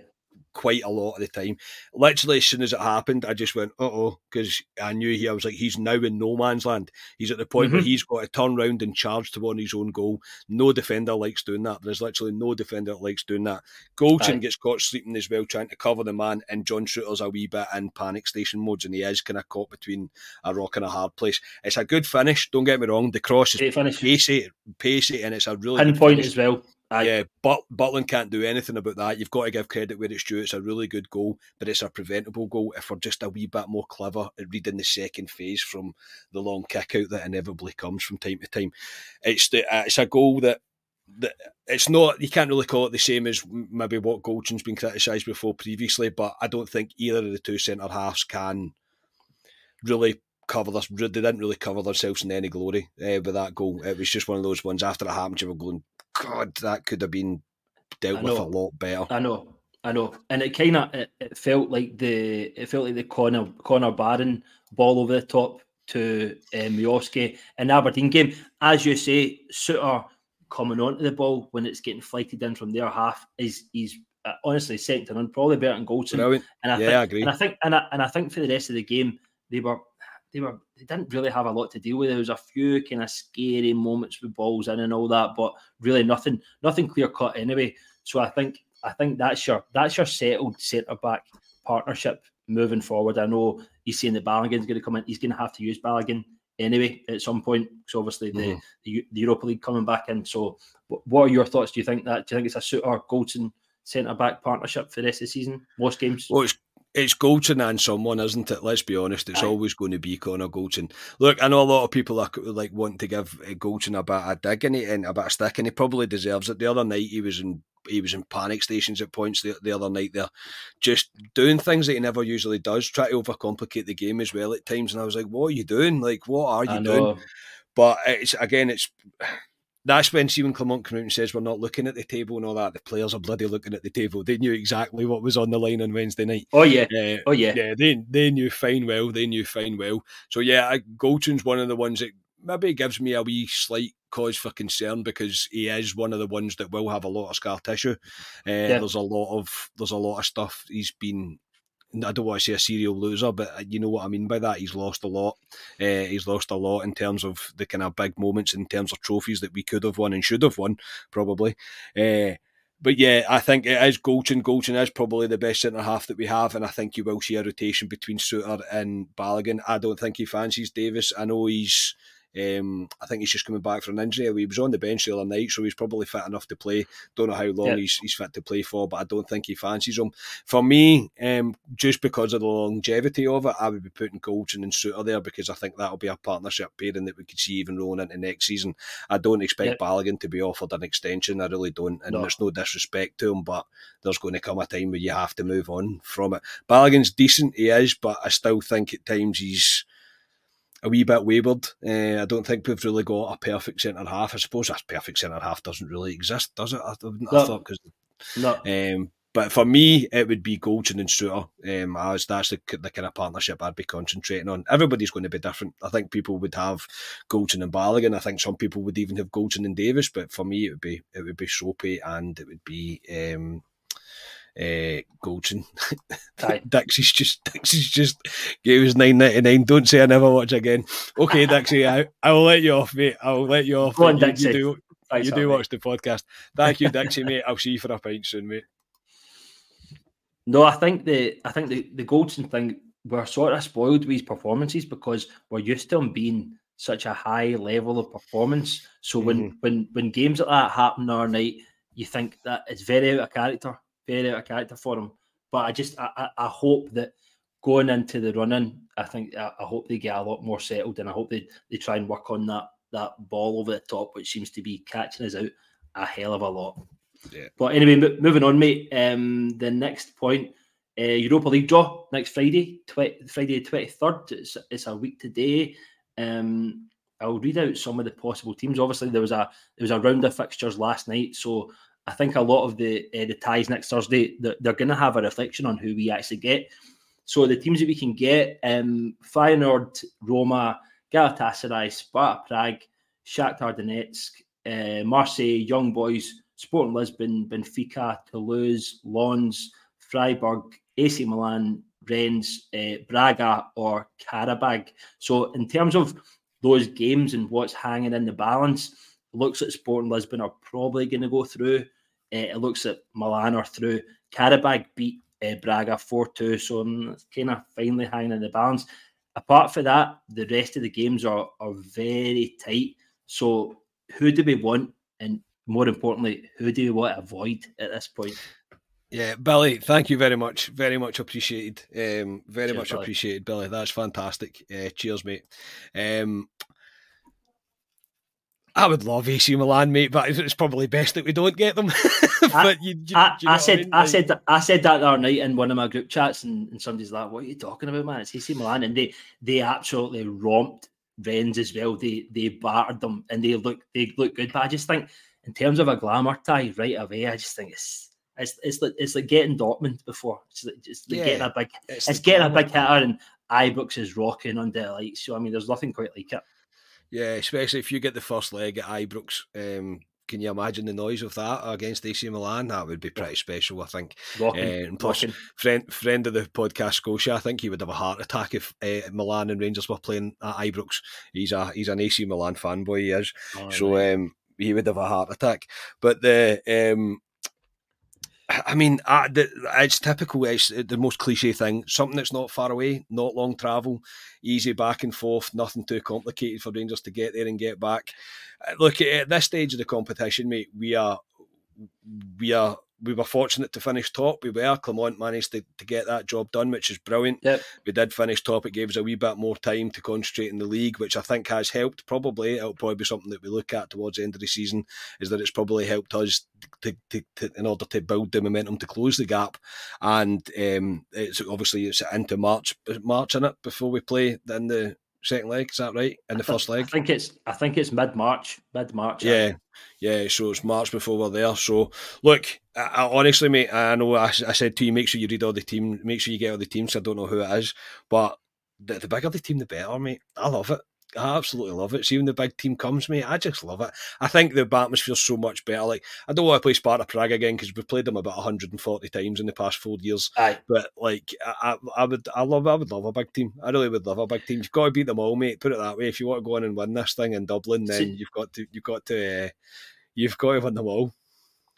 quite a lot of the time. Literally, as soon as it happened, I just went, uh oh, because I knew he, I was like, he's now in no man's land. He's at the point mm-hmm. where he's got to turn around and charge to one his own goal. No defender likes doing that. There's literally no defender that likes doing that. Goldson gets caught sleeping as well, trying to cover the man, and John Souttar's a wee bit in panic station modes, and he is kind of caught between a rock and a hard place. It's a good finish, don't get me wrong. The cross is pacey, pacey, and it's a really pinpoint as well. Aye. Yeah, but Butland can't do anything about that. You've got to give credit where it's due. It's a really good goal, but it's a preventable goal if we're just a wee bit more clever at reading the second phase from the long kick out that inevitably comes from time to time. It's the, uh, it's a goal that that it's not you can't really call it the same as maybe what Goldson's been criticised before previously, but I don't think either of the two centre halves can really cover this. They didn't really cover themselves in any glory uh, with that goal. It was just one of those ones after it happened, you were going, God, that could have been dealt with a lot better. I know, I know, and it kind of it, it, felt like the it felt like the Connor Connor Barron ball over the top to um, Miovski in the Aberdeen game. As you say, Souttar coming onto the ball when it's getting flighted in from their half is he's uh, honestly second to none, probably better than Goldson. Brilliant. And I yeah, think, I agree. And I think and I, and I think for the rest of the game they were they were they didn't really have a lot to deal with. There was a few kind of scary moments with balls in and all that, but really nothing nothing clear cut anyway. So I think I think that's your that's your settled centre back partnership moving forward. I know he's saying that Balogun's going to come in. He's going to have to use Balogun anyway at some point. So obviously the, Mhm. the, the Europa League coming back in. So what are your thoughts? Do you think that? Do you think it's a Souttar Goldson centre back partnership for the rest of the season? Most games. Well, it's it's Goldson and someone, isn't it? Let's be honest. It's Aye. always going to be Connor Goldson. Look, I know a lot of people are like wanting to give uh, Goldson a bit of dig in it and a bit of stick, and he probably deserves it. The other night he was in he was in panic stations at points. The, the other night there, just doing things that he never usually does, try to overcomplicate the game as well at times. And I was like, "What are you doing? Like, what are you doing?" But it's again, it's that's when Stephen Clement comes out and says we're not looking at the table and all that. The players are bloody looking at the table. They knew exactly what was on the line on Wednesday night. Oh yeah. Uh, Oh yeah. yeah, they they knew fine well. They knew fine well. So yeah, I, one of the ones that maybe gives me a wee slight cause for concern because he is one of the ones that will have a lot of scar tissue. Uh, There's a lot of there's a lot of stuff he's been. I don't want to say a serial loser, but uh, you know what I mean by that. He's lost a lot. Uh, he's lost a lot in terms of the kind of big moments, in terms of trophies that we could have won and should have won, probably. Uh, but yeah, I think it is Goldson. Goldson is probably the best centre half that we have, and I think you will see a rotation between Souttar and Balogun. I don't think he fancies Davis. I know he's. Um, I think he's just coming back from an injury. He was on the bench the other night, so he's probably fit enough to play. Don't know how long Yeah. he's, he's fit to play for, but I don't think he fancies him. For me, um, just because of the longevity of it, I would be putting Goldson and Souttar there because I think that'll be a partnership pairing that we could see even rolling into next season. I don't expect Balogun to be offered an extension. I really don't, and No. there's no disrespect to him, but there's going to come a time where you have to move on from it. Balogun's decent, he is, but I still think at times he's a wee bit wayward. Uh, I don't think we've really got a perfect centre half. I suppose that perfect centre half doesn't really exist, does it? I, I No. thought because No. um, but for me, it would be Goldson and Souttar. Um, as that's the, the kind of partnership I'd be concentrating on. Everybody's going to be different. I think people would have Goldson and Balogun. I think some people would even have Goldson and Davis. But for me, it would be it would be Soapy and it would be um, uh, Goldson. Aye. Dixie's just Dixie's just gave us nine ninety nine. Don't say I never watch again. Okay, Dixie, I, I will let you off, mate. I will let you off. Go on, You- you do- Thanks you do mate. watch the podcast. Thank you, Dixie, mate. I'll see you for a pint soon, mate. No, I think the I think the the Goldson thing we're sort of spoiled with his performances because we're used to him being such a high level of performance. So when when when games like that happen our night, you think that it's very out of character, very out of character for him. But I just I, I, hope that going into the running, I think I, I hope they get a lot more settled, and I hope they, they try and work on that that ball over the top, which seems to be catching us out a hell of a lot. Yeah. But anyway, mo- moving on, mate. Um, the next point, uh, Europa League draw next Friday, tw- Friday the twenty third. It's, it's a week today. Um, I'll read out some of the possible teams. Obviously, there was a there was a round of fixtures last night, so I think a lot of the uh, the ties next Thursday they're, they're going to have a reflection on who we actually get. So the teams that we can get: um, Feyenoord, Roma, Galatasaray, Sparta Prague, Shakhtar Donetsk, uh, Marseille, Young Boys, Sporting Lisbon, Benfica, Toulouse, Lens, Freiburg, AC Milan, Rennes, uh, Braga, or Karabag. So in terms of those games and what's hanging in the balance, looks like Sporting Lisbon are probably going to go through. Uh, it looks at Milan are through. Karabag beat uh, Braga 4 2, so um, it's kind of finally hanging in the balance. Apart from that, the rest of the games are, are very tight. So, who do we want? And more importantly, who do we want to avoid at this point? Yeah, Billy, thank you very much. Very much appreciated. Um, very Cheers, much Billy. appreciated, Billy. That's fantastic. Uh, cheers, mate. Um, I would love AC Milan, mate, but it's probably best that we don't get them. but you, you, I, you know I said, mean? I, said, that, I said that the other night in one of my group chats, and, and somebody's like, "What are you talking about, man? It's AC Milan," and they they absolutely romped Rennes as well. They they battered them, and they look they look good. But I just think, in terms of a glamour tie right away, I just think it's it's it's like it's like getting Dortmund before. It's like just like getting a big it's it's, getting a big hitter, and Ibrox is rocking under the lights. So I mean, there's nothing quite like it. Yeah, especially if you get the first leg at Ibrox. Um, can you imagine the noise of that against AC Milan? That would be pretty special, I think. Rocking, Uh, plus, rocking. friend friend of the podcast, Scotia, I think he would have a heart attack if uh, Milan and Rangers were playing at Ibrox. He's a he's an AC Milan fanboy, he is. Oh, so um, he would have a heart attack. But the um, I mean, the, it's typical. It's the most cliche thing. Something that's not far away, not long travel, easy back and forth, nothing too complicated for Rangers to get there and get back. Uh, look, at this stage of the competition, mate, we are we are we were fortunate to finish top. We were. Clement managed to, to get that job done, which is brilliant. Yep. We did finish top. It gave us a wee bit more time to concentrate in the league, which I think has helped. Probably it'll probably be something that we look at towards the end of the season. Is that it's probably helped us to, to, to in order to build the momentum to close the gap. And um, it's obviously it's into March, March in it before we play then the second leg. Is that right? In the first leg, I think it's I think it's mid March. Mid March. Yeah, yeah. So it's March before we're there. So look, I, I, honestly, mate, I know I, I, said to you, make sure you read all the team, make sure you get all the teams. I don't know who it is, but the, the bigger the team, the better, mate. I love it. I absolutely love it. See when the big team comes, mate, I just love it. I think the atmosphere's so much better. Like I don't want to play Sparta Prague again because we've played them about 140 times in the past four years. Aye. But like I, I would I love I would love a big team. I really would love a big team. You've got to beat them all, mate. Put it that way. If you want to go in and win this thing in Dublin, then See, you've got to you've got to uh, you've got to win them all.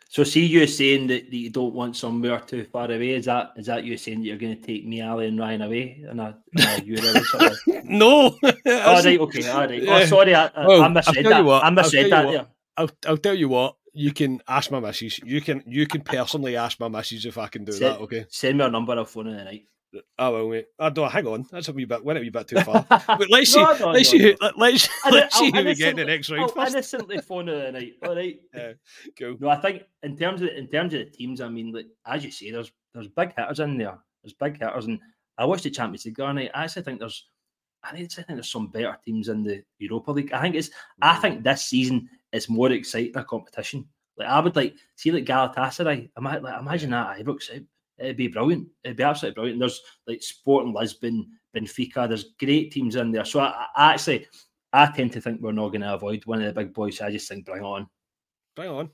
So, see you saying that, that you don't want somewhere too far away. Is that is that you saying that you're going to take me, Ali, and Ryan away in a, in a Euro? Sort of... no. all right. Okay. All right. Oh, sorry. I, well, I misread that. What, I misread that. Yeah. I'll, I'll tell you what. You can ask my missus. You can you can personally ask my missus if I can do send, that. Okay. Send me a number. I'll phone in the night. Oh well, wait. I don't. Hang on, that's a wee bit. Went a wee bit too far. But let's see. no, no, let's see. let's let's see who we get in the next round. I'll first. innocently phone of the night. All right. Yeah. Cool. No, I think in terms of in terms of the teams, I mean, like as you say, there's there's big hitters in there. There's big hitters, and I watched the Champions League the night. I actually think there's. I think there's some better teams in the Europa League. I think it's. I mm. think this season is more exciting a competition. Like I would like see like Galatasaray. I might like imagine that Ibrox it'd be brilliant. It'd be absolutely brilliant. There's like Sporting Lisbon, Benfica. There's great teams in there. So I, I actually, I tend to think we're not going to avoid one of the big boys. I just think bring on, bring on.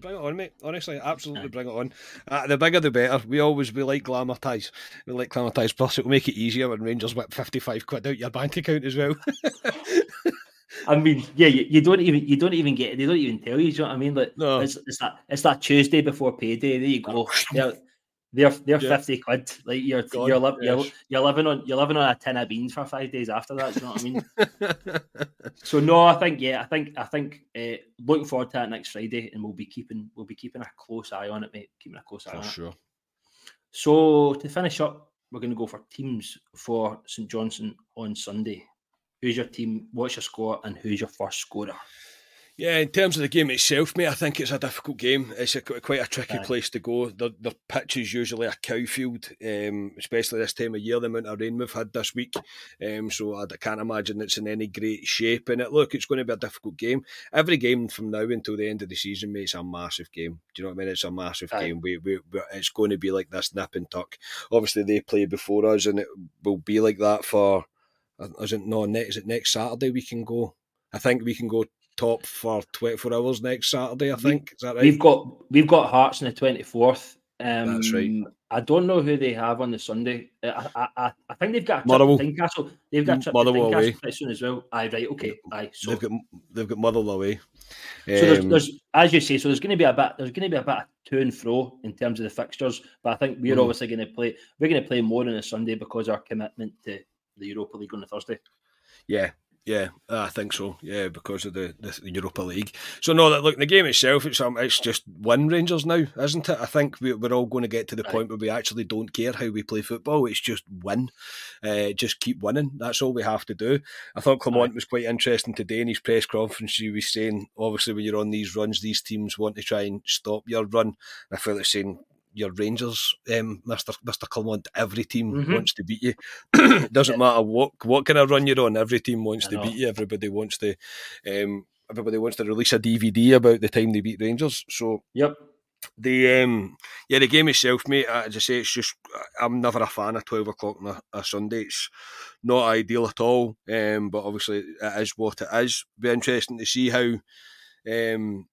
Bring it on, mate. Honestly, absolutely bring it on. Uh, the bigger the better. We always we like glamour ties. We like glamourtise. Plus, it will make it easier when Rangers whip fifty-five quid out your bank account as well. I mean, yeah, you, you, don't even you don't even get they don't even tell you. Do you know what I mean? Like, no. it's, it's that it's that Tuesday before payday. There you go. yeah, they're they're yeah. fifty quid. Like you're God, you're, li- you're, you're living on you're living on a tin of beans for five days after that. you know what I mean? so no, I think yeah, I think I think uh, looking forward to that next Friday, and we'll be keeping we'll be keeping a close eye on it, mate. Keeping a close eye for on sure. it. So to finish up, we're going to go for teams for St Johnstone on Sunday. Who's your team? What's your score? And who's your first scorer? Yeah, in terms of the game itself, mate, I think it's a difficult game. It's a, quite a tricky place to go. The, the pitch is usually a cow field, um, especially this time of year, the amount of rain we've had this week. Um, so I can't imagine it's in any great shape. And it, look, it's going to be a difficult game. Every game from now until the end of the season, mate, it's a massive game. Do you know what I mean? It's a massive Aye. game. We, we, we, it's going to be like this nip and tuck. Obviously, they play before us, and it will be like that for. Is it no? Is it next Saturday we can go? I think we can go top for 24 hours next Saturday, I think. Is that right? We've got we've got Hearts on the 24th. Um, That's right. I don't know who they have on the Sunday. Uh, I I, I think they've got Motherwell. They've got trip Motherwell to Tynecastle soon as well. Aye, right, okay. Aye, so they've got they've got Motherwell away. Um, so there's, um, there's, as you say, so there's going to be a bit there's going to be a bit of to and fro in terms of the fixtures. But I think we're mm. obviously going to play. We're going to play more on a Sunday because our commitment to the Europa League on the Thursday. Yeah, yeah, I think so. Yeah, because of the, the, Europa League. So no, that look, the game itself, it's um, it's just win Rangers now, isn't it? I think we, are all going to get to the right. point where we actually don't care how we play football. It's just win, uh, just keep winning. That's all we have to do. I thought Clement right. was quite interesting today in his press conference. He was saying, obviously, when you're on these runs, these teams want to try and stop your run. I felt like saying your Rangers, um, Mister Mister Clement. Every team mm-hmm. wants to beat you. it doesn't matter what what kind of run you're on. Every team wants to beat you. Everybody wants to. Um, everybody wants to release a DVD about the time they beat Rangers. So yep. The um yeah the game itself, mate. As I say, it's just I'm never a fan of twelve o'clock on a, a Sunday. It's not ideal at all. Um, but obviously it is what it is. Be interesting to see how um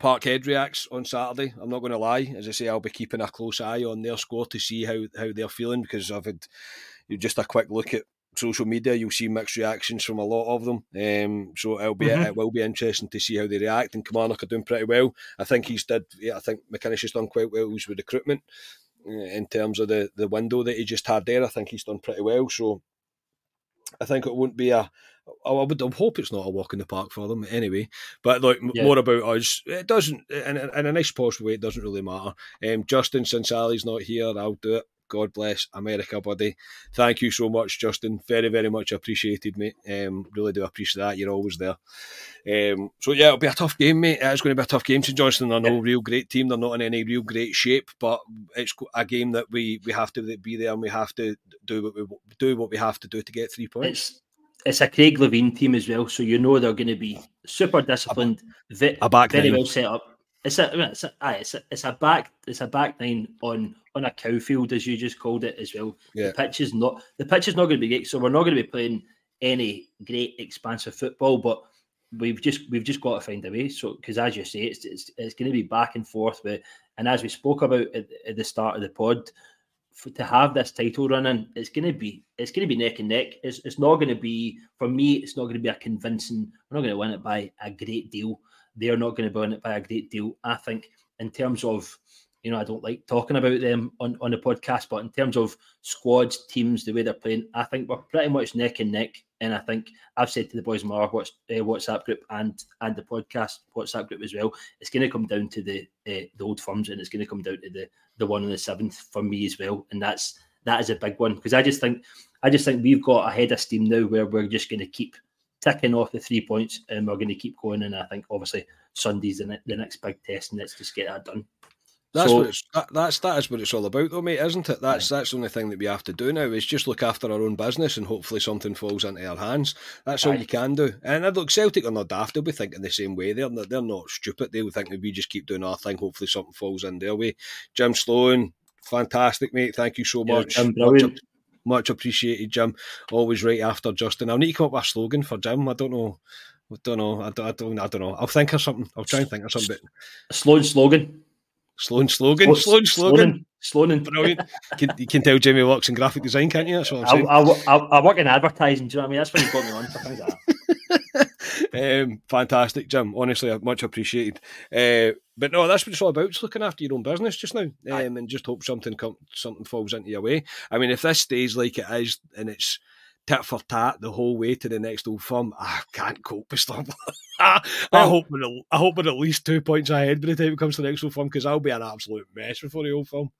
Parkhead reacts on Saturday. I'm not going to lie. As I say, I'll be keeping a close eye on their score to see how, how they're feeling because I've had just a quick look at social media, you'll see mixed reactions from a lot of them. Um, so it'll be mm-hmm. it will be interesting to see how they react. And Kilmarnock are doing pretty well. I think he's did. Yeah, I think McInnes has done quite well with recruitment uh, in terms of the the window that he just had there. I think he's done pretty well. So I think it won't be a. I would hope it's not a walk in the park for them anyway. But like yeah. more about us, it doesn't. In, in a nice posh way, it doesn't really matter. Um, Justin, since Ali's not here, I'll do it. God bless America, buddy. Thank you so much, Justin. Very, very much appreciated, mate. Um, really do appreciate that. You're always there. Um, so yeah, it'll be a tough game, mate. It's going to be a tough game. St Johnstone are no yeah. real great team. They're not in any real great shape, but it's a game that we we have to be there and we have to do what we do what we have to do to get three points. It's- it's a Craig Levein team as well, so you know they're going to be super disciplined, a, a back very nine. well set up. It's a, it's a, it's a, it's a back, it's a back nine on on a cow field, as you just called it as well. Yeah. The pitch is not the pitch is not going to be great, so we're not going to be playing any great expansive football, but we've just we've just got to find a way. So because as you say, it's, it's it's going to be back and forth with, and as we spoke about at, at the start of the pod, for, to have this title running, it's going to be it's to be neck and neck. It's, it's not to be for me. It's not going to be a convincing. We're not going to win it by a great deal. They're not going to win it by a great deal. I think in terms of you know, I don't like talking about them on, on the podcast, but in terms of squads, teams, the way they're playing, I think we're pretty much neck and neck. And I think I've said to the boys in my uh, WhatsApp group and and the podcast WhatsApp group as well, it's going to come down to the uh, the old firms and it's going to come down to the the one on the seventh for me as well. And that's that is a big one because I just think I just think we've got a head of steam now where we're just going to keep ticking off the three points and we're going to keep going. And I think obviously Sunday's the, the next big test, and let's just get that done. That's so, what it's that, that's that is what it's all about, though, mate, isn't it? That's that's the only thing that we have to do now is just look after our own business and hopefully something falls into our hands. That's all you can do. And I look, Celtic are not daft; they'll be thinking the same way. They're not, they're not stupid. They'll think that we just keep doing our thing. Hopefully, something falls in their way. Jim Sloan, fantastic, mate. Thank you so much. Yeah, much, much appreciated, Jim. Always right after Justin. I'll need to come up with a slogan for Jim. I don't know. I don't know. I don't, I don't, I don't know. I'll think of something. I'll try and think of something. A Sloan slogan. Sloan slogan, Sloan slogan. Sloan. And brilliant. you, can, you can tell Jamie works in graphic design, can't you? That's what I'm saying. I, I, I, work in advertising, do you know what I mean? That's what you got me on for things like that. um, fantastic, Jim. Honestly, much appreciated. Uh, but no, that's what it's all about. Just looking after your own business just now, um, and just hope something come, something falls into your way. I mean, if this stays like it is, and it's tit for tat the whole way to the next old firm. I can't cope with stuff. I, I hope we're at, I hope we're at least two points ahead by the time it comes to the next old firm because I'll be an absolute mess before the old firm.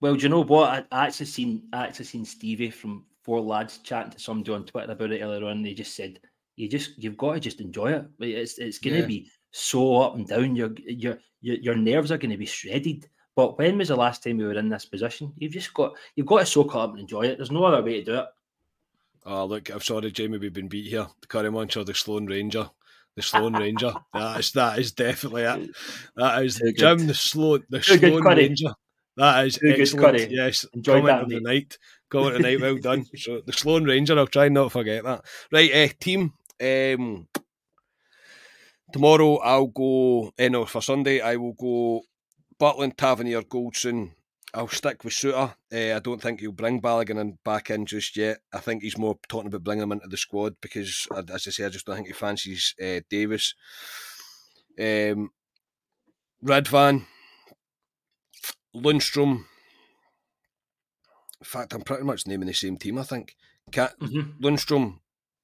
Well, do you know what? I, actually seen I actually seen Stevie from Four Lads chatting to somebody on Twitter about it earlier on. And they just said you just you've got to just enjoy it. It's it's going to yeah. be so up and down. Your your your, your nerves are going to be shredded. But when was the last time we were in this position? You've just got you've got to soak it up and enjoy it. There's no other way to do it. Oh, look, I'm sorry, Jamie, we've been beat here. The Curry Munch or the Sloan Ranger. The Sloan Ranger. That is that is definitely it. That is Too Jim, good. the Sloan the Too Sloan Ranger. That is Too excellent. Good, yes, Enjoyed comment that, of the night. Comment of the night, well done. So the Sloan Ranger, I'll try and not forget that. Right, uh, team. Um, tomorrow I'll go. Eh, no, for Sunday I will go. Butland, Tavernier, Goldson, I'll stick with Souttar. Uh, I don't think he'll bring Balogun in back in just yet. I think he's more talking about bringing him into the squad because, as I say, I just don't think he fancies uh, Davis. Um, Ridvan, Lundstram. In fact, I'm pretty much naming the same team. I think. Cat mm-hmm. Lundstram.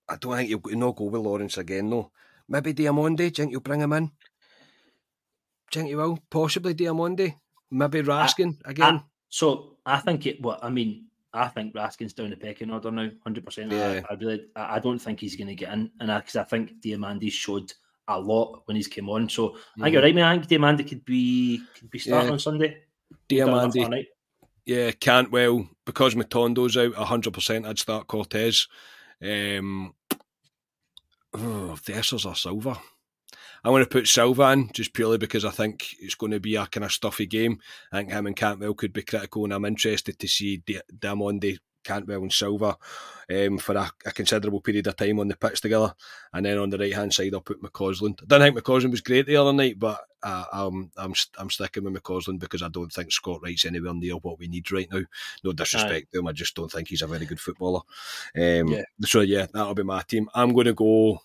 I don't think he'll not go with Lawrence again. No, maybe Diomande. Do you think you'll bring him in? Do you think you will? Possibly Diomande. Maybe Raskin I, again. I, so I think it. What I mean, I think Raskin's down the pecking order now, hundred percent. I, I really, I don't think he's going to get in, and because I, I, think Diomande showed a lot when he's came on. So I think you're right, man. I think Diomande could be could be starting yeah. on Sunday. Diomande, yeah, Cantwell because Matondo's out, hundred percent. I'd start Cortés. Um, oh, Dessers or Silva. I'm going to put Silva in just purely because I think it's going to be a kind of stuffy game. I think him and Cantwell could be critical, and I'm interested to see Diomande Cantwell and Silva um, for a, a, considerable period of time on the pitch together. And then on the right hand side, I'll put McCausland. I don't think McCausland was great the other night, but uh, I'm, I'm I'm sticking with McCausland because I don't think Scott Wright's anywhere near what we need right now. No disrespect to him, I just don't think he's a very good footballer. Um, yeah. So, yeah, that'll be my team. I'm going to go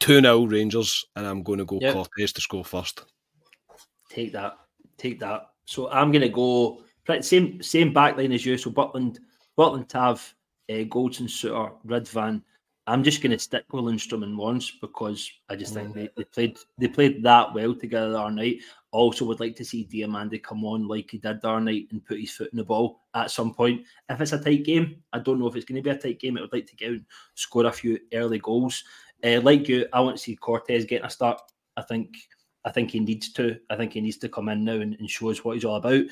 2 0 Rangers, and I'm going to go yep. Cortés to score first. Take that. Take that. So I'm going to go same same backline as you. So Butland, Butland Tav, uh, Goldson, Souttar, Ridvan. I'm just going to stick with Lundstram and once because I just think they, they played they played that well together our night. Also, would like to see Diomande come on like he did our night and put his foot in the ball at some point. If it's a tight game, I don't know if it's going to be a tight game. I would like to get out and score a few early goals. Uh, like you, I want to see Cortés getting a start. I think I think he needs to. I think he needs to come in now and, and show us what he's all about.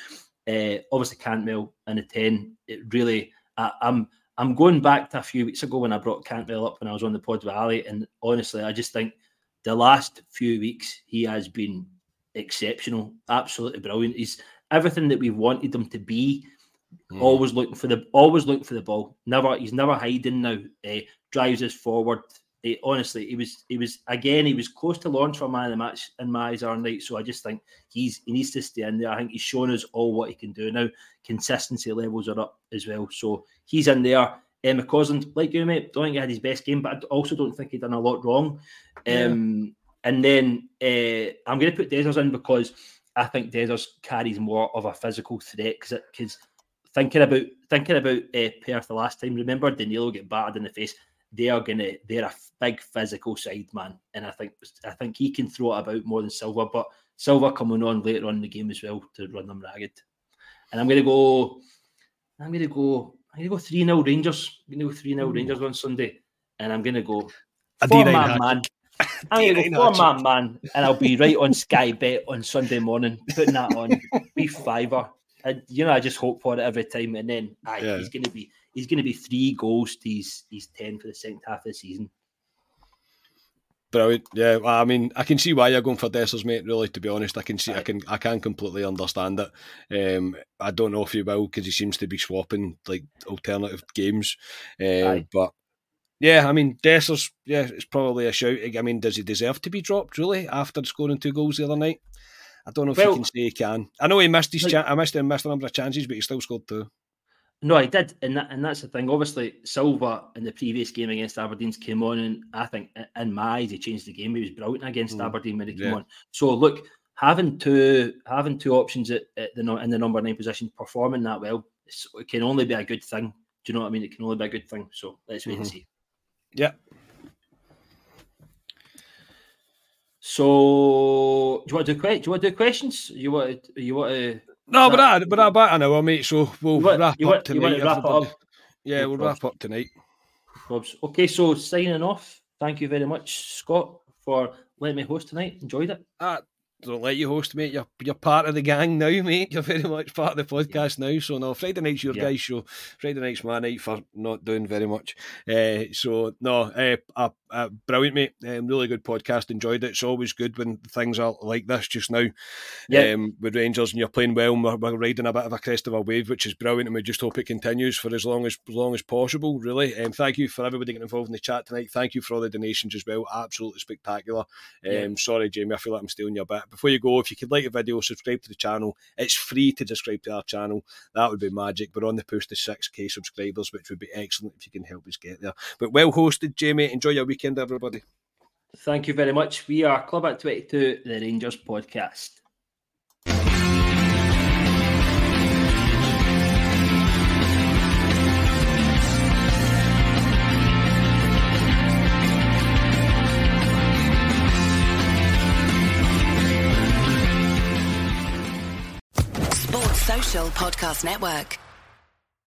Uh, obviously, Cantwell in a ten. It really, I, I'm I'm going back to a few weeks ago when I brought Cantwell up when I was on the pod with Ali, and honestly, I just think the last few weeks he has been exceptional, absolutely brilliant. He's everything that we wanted him to be. Mm. Always looking for the, always looking for the ball. Never, he's never hiding now. Uh, drives us forward honestly, he was he was again he was close to launch for man of the match in my eyes our night. So I just think he's he needs to stay in there. I think he's shown us all what he can do now. Consistency levels are up as well. So he's in there. Emma McCausland, like you, mate, don't think he had his best game, but I also don't think he done a lot wrong. Yeah. Um, and then uh, I'm going to put Dessers in because I think Dessers carries more of a physical threat because thinking about thinking about uh, Perth the last time, remember Danilo get battered in the face they are gonna they're a big physical side man, and I think I think he can throw it about more than Silva. But Silva coming on later on in the game as well to run them ragged. And I'm gonna go. I'm gonna go. I'm gonna go three 0 Rangers. I'm gonna go three 0 Rangers on Sunday, and I'm gonna go four man man. I'm gonna go four man man, and I'll be right on Sky Bet on Sunday morning, putting that on. Be fiver. And you know, I just hope for it every time, and then aye, yeah. he's gonna be he's going to be three goals to his, his 10 for the second half of the season. Brilliant. Yeah, I mean, I can see why you're going for Dessers, mate. Really, to be honest, I can see, I can, I can completely understand it. Um, I don't know if he will because he seems to be swapping like alternative games. Um, but yeah, I mean, Dessers, yeah, it's probably a shout. I mean, does he deserve to be dropped really after scoring two goals the other night? I don't know if well, you can say he can. I know he missed his. Like, I missed him, missed a number of chances, but he still scored two. No, I did, and that, and that's the thing. Obviously, Silva in the previous game against Aberdeen came on, and I think in my eyes he changed the game. He was brilliant against mm. Aberdeen when he came yeah. on. So look, having two having two options at, at, the in the number nine position performing that well, it can only be a good thing. Do you know what I mean? It can only be a good thing. So let's wait mm-hmm. and see. Yeah. So do you want to do, do you want to do questions? You want to, you want to no, but I, but I, but I know, mate. So we'll want, wrap up tonight. Wrap up? Yeah, we'll wrap up tonight. Robs. Okay, so signing off. Thank you very much, Scott, for letting me host tonight. Enjoyed it. Uh, don't let you host, mate. You're you're part of the gang now, mate. You're very much part of the podcast yeah. now. So no, Friday night's your yeah. guys' show. Friday night's my night for not doing very much. Uh, so no, uh, uh, uh, brilliant, mate. Um, really good podcast. Enjoyed it. It's always good when things are like this just now. Yeah. Um, with Rangers and you're playing well, and we're, we're, riding a bit of a crest of a wave, which is brilliant, and we just hope it continues for as long as, as long as possible. Really. Um, thank you for everybody getting involved in the chat tonight. Thank you for all the donations as well. Absolutely spectacular. Um, yeah. Sorry, Jamie. I feel like I'm stealing your bit. Before you go, if you could like the video, subscribe to the channel. It's free to subscribe to our channel. That would be magic. We're on the push to 6k subscribers, which would be excellent if you can help us get there. But well hosted, Jamie. Enjoy your weekend, everybody. Thank you very much. We are Club at 22, the Rangers podcast. Sports Social Podcast Network.